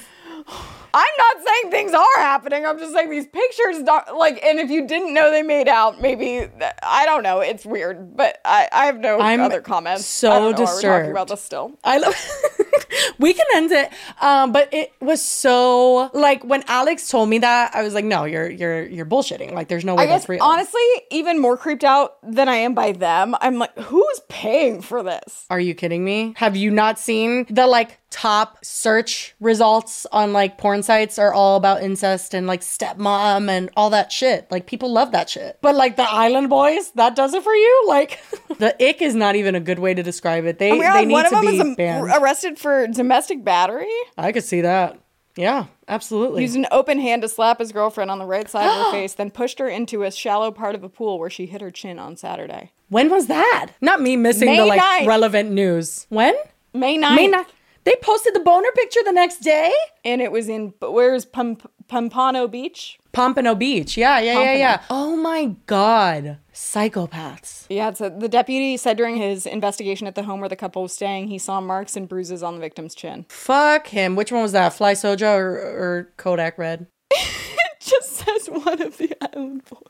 I'm not saying things are happening. I'm just saying these pictures don't like. And if you didn't know they made out, maybe I don't know. It's weird, but I, I have no I'm other comments. so I don't know why We're talking about this still. I love. we can end it, um, but it was so like when Alex told me that, I was like, "No, you're you're you're bullshitting. Like, there's no way I guess that's real." honestly, even more creeped out than I am by them. I'm like, who's paying for this? Are you kidding me? Have you not seen the like top search results on like porn sites are all about incest and like stepmom and all that shit. Like people love that shit. But like the Island Boys, that does it for you? Like the ick is not even a good way to describe it. They Oh God, they need one of to them be banned. arrested for domestic battery. I could see that. Yeah, absolutely. Used an open hand to slap his girlfriend on the right side of her face, then pushed her into a shallow part of a pool where she hit her chin on Saturday. When was that? Not me missing May the like 9th. relevant news. When? May 9th. May 9th. They posted the boner picture the next day? And it was in, where's Pom- Pompano Beach. Pompano Beach. Yeah, yeah, yeah, Pompano. yeah. Oh my God. Psychopaths. Yeah, so the deputy said during his investigation at the home where the couple was staying, he saw marks and bruises on the victim's chin. Fuck him. Which one was that? Flyysoulja or, or Kodak Red? It just says one of the island boys.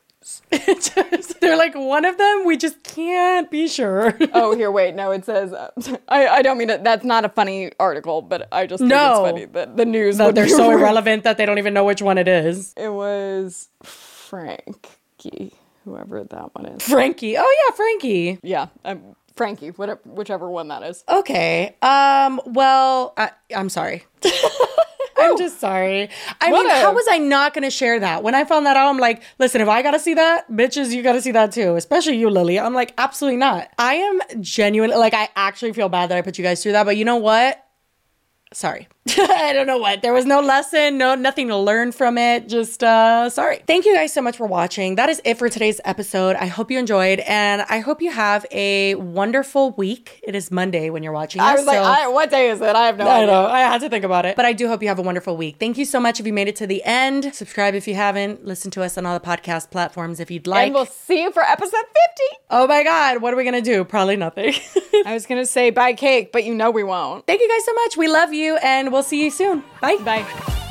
They're like, one of them? We just can't be sure. oh, here, wait. No, it says. Uh, I, I don't mean it. That's not a funny article, but I just think No. it's funny that the news. Would they're so irrelevant that they don't even know which one it is. It was Frankie, whoever that one is. Frankie. Oh, yeah, Frankie. Yeah, um, Frankie, whatever, whichever one that is. Okay. Um. Well, I, I'm sorry. I'm oh. just sorry. I What mean, a- how was I not going to share that? When I found that out, I'm like, listen, if I got to see that, bitches, you got to see that too. Especially you, Lily. I'm like, absolutely not. I am genuinely, like, I actually feel bad that I put you guys through that. But you know what? Sorry. I don't know what. There was no lesson, no nothing to learn from it. Just uh sorry. Thank you guys so much for watching. That is it for today's episode. I hope you enjoyed and I hope you have a wonderful week. It is Monday when you're watching I this, was like, so- I, what day is it? I have no I idea. know. I had to think about it. But I do hope you have a wonderful week. Thank you so much if you made it to the end. Subscribe if you haven't. Listen to us on all the podcast platforms if you'd like. and we'll see you for episode 50. oh my God. What are we going to do? Probably nothing. I was going to say buy cake, but you know we won't. Thank you guys so much. We love you and we'll see you soon. Bye. Bye.